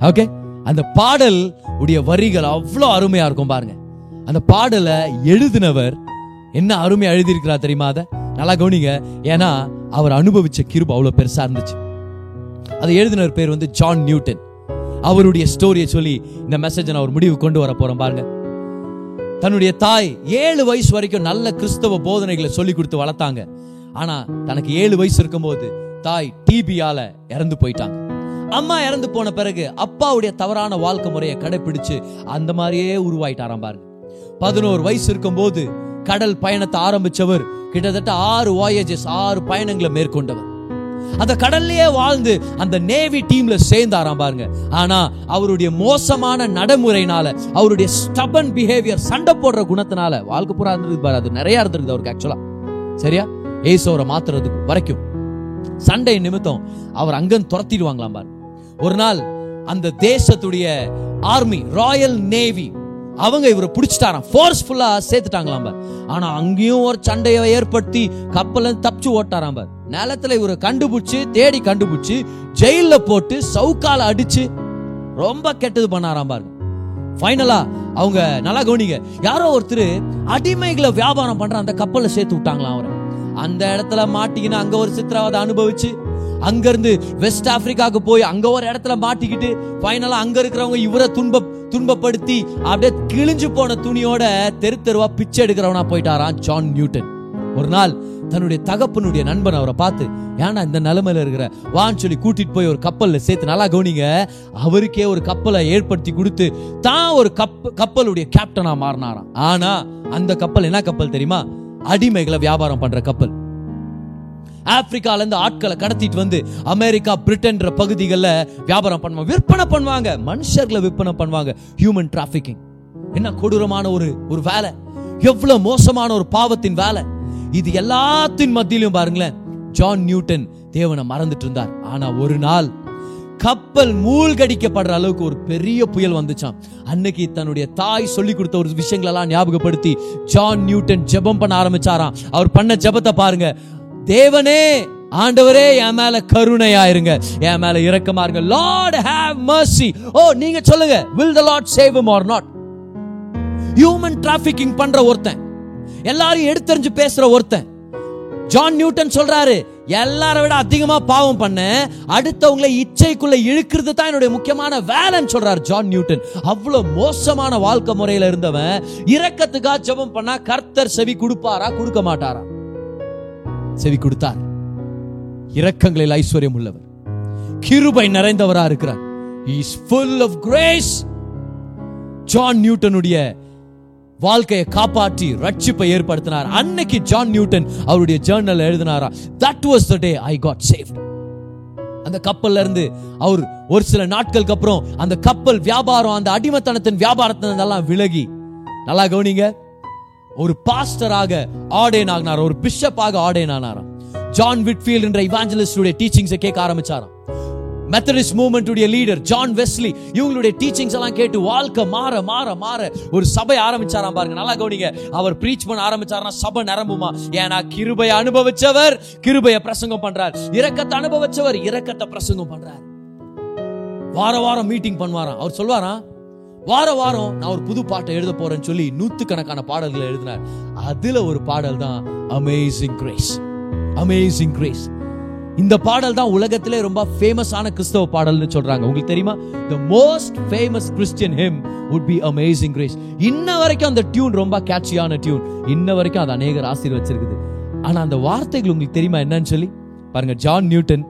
ஓகே அந்த பாடல் உடைய வரிகள் அவ்வளோ அருமையா இருக்கும் பாருங்க. அந்த பாடலை எழுதினவர் என்ன அருமையா எழுதியிருக்கிறார் தெரியுமா அதை? நல்லா கவனிங்க. ஏன்னா அவர் அனுபவிச்ச கிருப அவ்வளவு பெருசா இருந்துச்சு. அதை எழுதினவர் பேர் வந்து ஜான் நியூட்டன் அவருடைய ஸ்டோரியை சொல்லி இந்த மெசேஜை நான் ஒரு முடிவு கொண்டு வர போறேன் பாருங்க. தன்னுடைய தாய் ஏழு வயசு வரைக்கும் நல்ல கிறிஸ்தவ போதனைகளை சொல்லி கொடுத்து வளர்த்தாங்க. ஆனா தனக்கு ஏழு வயசு இருக்கும்போது தாய் டிபியால இறந்து போயிட்டாங்க. அம்மா இறந்து போன பிறகு அப்பாவுடைய தவறான வாழ்க்கை முறையை கடைபிடிச்சு அந்த மாதிரியே உருவாயிட்டாராம் பாருங்க. பதினோரு வயசு இருக்கும்போது கடல் பயணத்தை ஆரம்பிச்சவர் கிட்டத்தட்ட ஆறு வாயேஜஸ் ஆறு பயணங்களை மேற்கொண்டவர். அந்த கடல்லையே வாழ்ந்து அந்த நேவி டீம்ல சேர்ந்தாராம் பாருங்க. ஆனா அவருடைய மோசமான நடைமுறையினால அவருடைய ஸ்டபன் பிஹேவியர் சண்டை போடுற குணத்தினால வாழ்க்கை பூரா இருந்திருக்கு பாரு அது நிறைய இருந்திருக்கு அவருக்கு ஆக்சுவலா சரியா? ஏசோரை மாத்துறதுக்கு வரைக்கும். சண்டை நிமித்தம் அவர் அங்கன் துரத்திடுவாங்களாம் பாரு. ஒரு நாள் அந்த தேசத்துடைய ஆர்மி ராயல் நேவி அவங்க இவரை பிடிச்சிட்டாராம். ஃபோர்ஸ்ஃபுல்லா சேர்த்துட்டாங்களாம் பார். ஆனா அங்கேயும் ஒரு சண்டையை ஏற்படுத்தி கப்பல தப்பிச்சு ஓட்டாராம் பார். நிலத்துல இவரை கண்டுபிடிச்சு தேடி கண்டுபிடிச்சு ஜெயில போட்டு சவுக்கால அடிச்சு ரொம்ப கெட்டது பண்ணாராம் பாருங்க. ஃபைனலா அவங்க நல்லா கவனிங்க. யாரோ ஒருத்தர் அடிமைகளை வியாபாரம் பண்ற அந்த கப்பல்ல சேர்த்து விட்டாங்களாம் அவரை. அந்த இடத்துல மாட்டிக்கின்னு அங்க ஒரு சித்திரவதை அனுபவிச்சு அங்க இருந்து வெஸ்ட் ஆப்பிரிக்காவுக்கு போய் அங்க ஒரு இடத்துல மாட்டிக்கிட்டு ஃபைனலா அங்க இருக்கிறவங்க இவரை துன்ப துன்பப்படுத்தி அப்படியே கிழிஞ்சு போன துணியோட தெரு தெருவா பிச்சை எடுக்கிறவனா போயிட்டாராம் ஜான் நியூட்டன் ஒரு நாள் தன்னுடைய தகப்பனுடைய நண்பன் அவரை பார்த்து ஏன்னா இந்த நிலைமையில இருக்கிற? வான்னு சொல்லி கூட்டிட்டு போய் ஒரு கப்பல்ல சேர்த்து நல்லா கவனிங்க. அவருக்கே ஒரு கப்பலை ஏற்படுத்தி கொடுத்து தான் ஒரு கப் கப்பலுடைய கேப்டனா மாறினாராம். ஆனா அந்த கப்பல் என்ன கப்பல் தெரியுமா? அடிமைகளை வியாபாரம் பண்ற கப்பல். ஆப்பிரிக்கால இருந்து ஆட்களை கடத்திட்டு வந்து அமெரிக்கா பிரிட்டன்ற பகுதிகளில் வியாபாரம் பண்ணுவாங்க விற்பனை பண்ணுவாங்க. மனுஷர்களை விற்பனை பண்ணுவாங்க. ஹியூமன் டிராபிகிங் என்ன கொடூரமான ஒரு ஒரு வேலை. எவ்வளவு மோசமான ஒரு பாவத்தின் வேலை. இது எல்லாத்தின் மத்தியிலும் பாருங்களேன். ஜான் நியூட்டன் தேவனை மறந்துட்டு இருந்தார். ஆனா ஒரு நாள் கப்பல் மூழ்கடிக்கப்படுற அளவுக்கு ஒரு பெரிய புயல் வந்துச்சான் அன்னைக்கு தன்னுடைய தாய் சொல்லி கொடுத்த ஒரு விஷயங்களெல்லாம் ஞாபகப்படுத்தி ஜான் நியூட்டன் ஜெபம் பண்ண ஆரம்பிச்சாராம். அவர் பண்ண ஜெபத்தை பாருங்க. தேவனே ஆண்டவரே என் மேல கருணையா இருங்க என் மேல இரக்கமா இருங்க. லார்ட் ஹேவ் மர்சி ஓ நீங்க சொல்லுங்க. Will the Lord save him not not? Human trafficking பண்ற ஒருத்தன். எல்லாரையும் எடுத்தறிஞ்சு பேசுற ஒருத்தன். ஜான் நியூட்டன் சொல்றாரு எல்லாரை விட அதிகமா பாவம் பண்ண அடுத்தவங்களை இச்சைக்குள்ள இழுக்கிறது தான் என்னுடைய முக்கியமான வேலைன்னு சொல்றாரு ஜான் நியூட்டன் அவ்வளவு மோசமான வாழ்க்கை முறையில இருந்தவன் இரக்கத்துக்கா ஜெபம் பண்ணா கர்த்தர் செவி கொடுப்பாரா கொடுக்க மாட்டாரா? செவி கொடுத்தார். இரக்கங்களில் ஐஸ்வர்யம் உள்ளவர். கிருபை நிறைந்தவரா இருக்கிறார். Is full of grace John நியூட்டனுடைய வாழ்க்கையை காப்பாற்றி ரட்சிப்பை ஏற்படுத்தினார். அன்னைக்கு ஜான் நியூட்டன் அவருடைய journal எழுதினாரா? That was the day I got saved அந்த கப்பல்ல இருந்து அவர் ஒரு சில நாட்களுக்கு அப்புறம் அந்த கப்பல் வியாபாரம் அந்த அடிமைத்தனத்தின் வியாபாரத்தினெல்லாம் விலகி. நல்லா கவனிங்க. ஒரு பாஸ்டராக ஆடேன் ஆகினார் ஒரு பிஷப்பாக ஆடேன் ஆனாராம். ஜான் விட்ஃபீல்ட் என்ற இவாஞ்சலிஸ்டுடைய டீச்சிங்ஸை கேட்க ஆரம்பிச்சாராம். மெத்தடிஸ்ட் மூவ்மெண்ட்டுடைய லீடர் ஜான் வெஸ்லி இவங்களுடைய டீச்சிங்ஸ் எல்லாம் கேட்டு வாழ்க்கை மாற மாற மாற ஒரு சபை ஆரம்பிச்சாராம் பாருங்க. நல்லா கவனிங்க. அவர் ப்ரீச் பண்ண ஆரம்பிச்சாருன்னா சபை நிரம்புமா? ஏன்னா கிருபையை அனுபவிச்சவர் கிருபையை பிரசங்கம் பண்றார். இரக்கத்தை அனுபவிச்சவர் இரக்கத்தை பிரசங்கம் பண்றார். வார வாரம் மீட்டிங் பண்ணுவாராம். அவர் சொல்வாராம் வார வாரம் நான் ஒரு புது பாட்டை எழுத போறேன்னு சொல்லி நூத்துக்கணக்கான பாடல்களை எழுதினார். அதுல ஒரு பாடல் தான் அமேசிங் கிரேஸ் அமேசிங் கிரேஸ் இந்த பாடல் தான் உலகத்திலே ரொம்ப ஃபேமஸான கிறிஸ்தவ பாடல்னு சொல்றாங்க. உங்களுக்கு தெரியுமா? The most famous Christian hymn would be amazing grace இன்ன வரைக்கும் அந்த டியூன் ரொம்ப கேட்சியான டியூன் இன்ன வரைக்கும் அது அநேகர் ஆசீர்வச்சிருக்குது. ஆனா அந்த வார்த்தைகள் உங்களுக்கு தெரியுமா என்னன்னு சொல்லி? பாருங்க ஜான் நியூட்டன்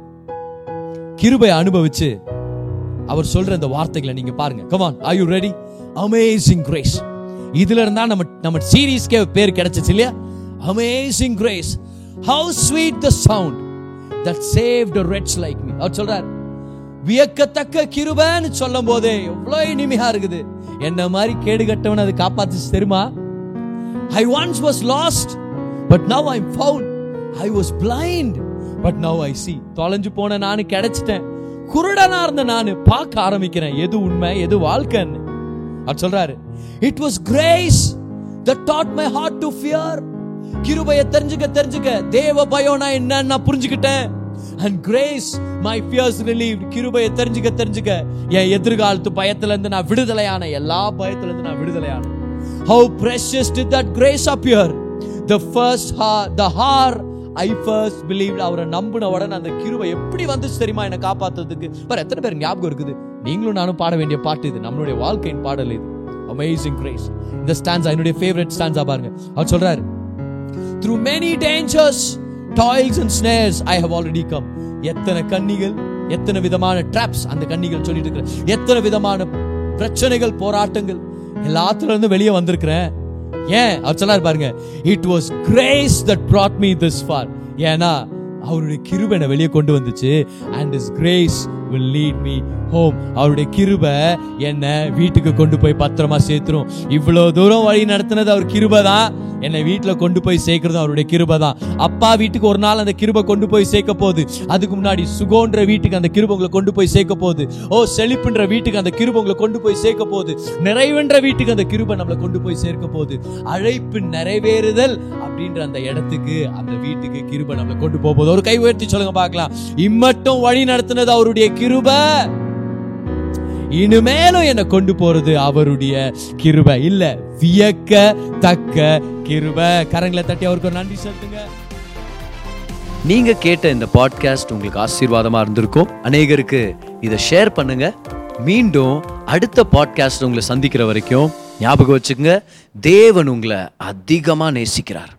கிருபை அனுபவிச்சு அவர் சொல்ற அந்த வார்த்தைகளை நீங்க பாருங்க. Come on are you ready amazing grace இதுல இருந்தா நம்ம நம்ம சீரீஸ்க்கே பேர் கிடைச்சிச்சு இல்லையா? Amazing grace how sweet the sound that saved a wretch like me அவர் சொல்றார் வியக்கத்தக்க கிருபைன்னு சொல்லும் போதே எவ்வளவு இனிமையா இருக்குது. என்ன மாதிரி கேடு கட்டவன் அது காப்பாத்துச்சு தெரியுமா? I once was lost but now I found I was blind but now I see தொலைஞ்சு போன நானு கிடைச்சிட்டேன். குருடனா இருந்த நானு பார்க்க ஆரம்பிக்கிறேன். எது உண்மை எது வாழ்க்கைன்னு. அவர் சொல்றாரு it was grace that taught my heart to fear கிருபையை தெரிஞ்சுக்க தெரிஞ்சுக்க தேவ பயம்னா என்னன்னு நான் புரிஞ்சுக்கிட்டேன். And grace my fears relieved கிருபையை தெரிஞ்சுக்க தெரிஞ்சுக்க. என் எதிர்காலத்து பயத்துல இருந்து நான் விடுதலையான எல்லா பயத்துலேருந்து நான் விடுதலையான. How precious that grace grace appear? The first hour the hour I first believe அவரை நம்பின உடனே அந்த கிருபை எப்படி வந்துச்சு தெரியுமா? என்னை காப்பாத்துறதுக்கு. பாரு எத்தனை பேர் ஞாபகம் இருக்குது? நீங்களும் நானும் பாட வேண்டிய பாட்டு இது. நம்மளுடைய வாழ்க்கையின் பாடல் இது. அமேசிங் கிரேஸ் இந்த ஸ்டான்ஸ் என்னுடைய ஃபேவரட் ஸ்டான்ஸா பாருங்க. அவர் சொல்றாரு through many dangers toils and snares I have already come எத்தனை கன்னிகள் எத்தனை விதமான ட்ராப்ஸ் அந்த கன்னிகள் சொல்லிட்டு இருக்கிற எத்தனை விதமான பிரச்சனைகள் போராட்டங்கள் எல்லாத்துல இருந்து வெளியே வந்திருக்கிறேன். ஏன்? அவர் சொல்லாரு பாருங்க it was grace that brought me this far ஏன்னா அவருடைய கிருபனை வெளியே கொண்டு வந்துச்சு and is grace will lead me home அவருடைய கிருபை என்னை வீட்டுக்கு கொண்டு போய் பத்திரமா சேர்த்துரும். இவ்வளோ தூரம் வழி நடத்தினது அவர் கிருபை தான் என்னை வீட்டில் கொண்டு போய் சேர்க்கறது அவருடைய கிருபை தான் அப்பா வீட்டுக்கு ஒரு நாள் அந்த கிருபை கொண்டு போய் சேர்க்க போகுது. அதுக்கு முன்னாடி சுகோன்ற வீட்டுக்கு அந்த கிருபை உங்களை கொண்டு போய் சேர்க்க போகுது. ஓ செழிப்புன்ற வீட்டுக்கு அந்த கிருபை உங்களை கொண்டு போய் சேர்க்க போகுது. நிறைவென்ற வீட்டுக்கு அந்த கிருபை நம்மளை கொண்டு போய் சேர்க்க போகுது. அழைப்பு நிறைவேறுதல் அப்படின்ற அந்த இடத்துக்கு அந்த வீட்டுக்கு கிருபை நம்மளை கொண்டு போக போகுது. ஒரு கை உயர்த்தி சொல்லுங்க பார்க்கலாம். இம்மட்டும் வழி நடத்தினது அவருடைய கிருபை. இனிமேலும் என்னை கொண்டு போறது அவருடைய கிருபை. இல்ல வியக்க தக்க கிருபை. கரங்களை தட்டி அவருக்கு ஒரு நன்றி செலுத்துங்க. நீங்க கேட்ட இந்த பாட்காஸ்ட் உங்களுக்கு ஆசீர்வாதமா இருந்திருக்கும். அநேகருக்கு இதை ஷேர் பண்ணுங்க. மீண்டும் அடுத்த பாட்காஸ்ட் உங்களை சந்திக்கிற வரைக்கும் ஞாபகம் வச்சுக்கோங்க. தேவன் உங்களை அதிகமாக நேசிக்கிறார்.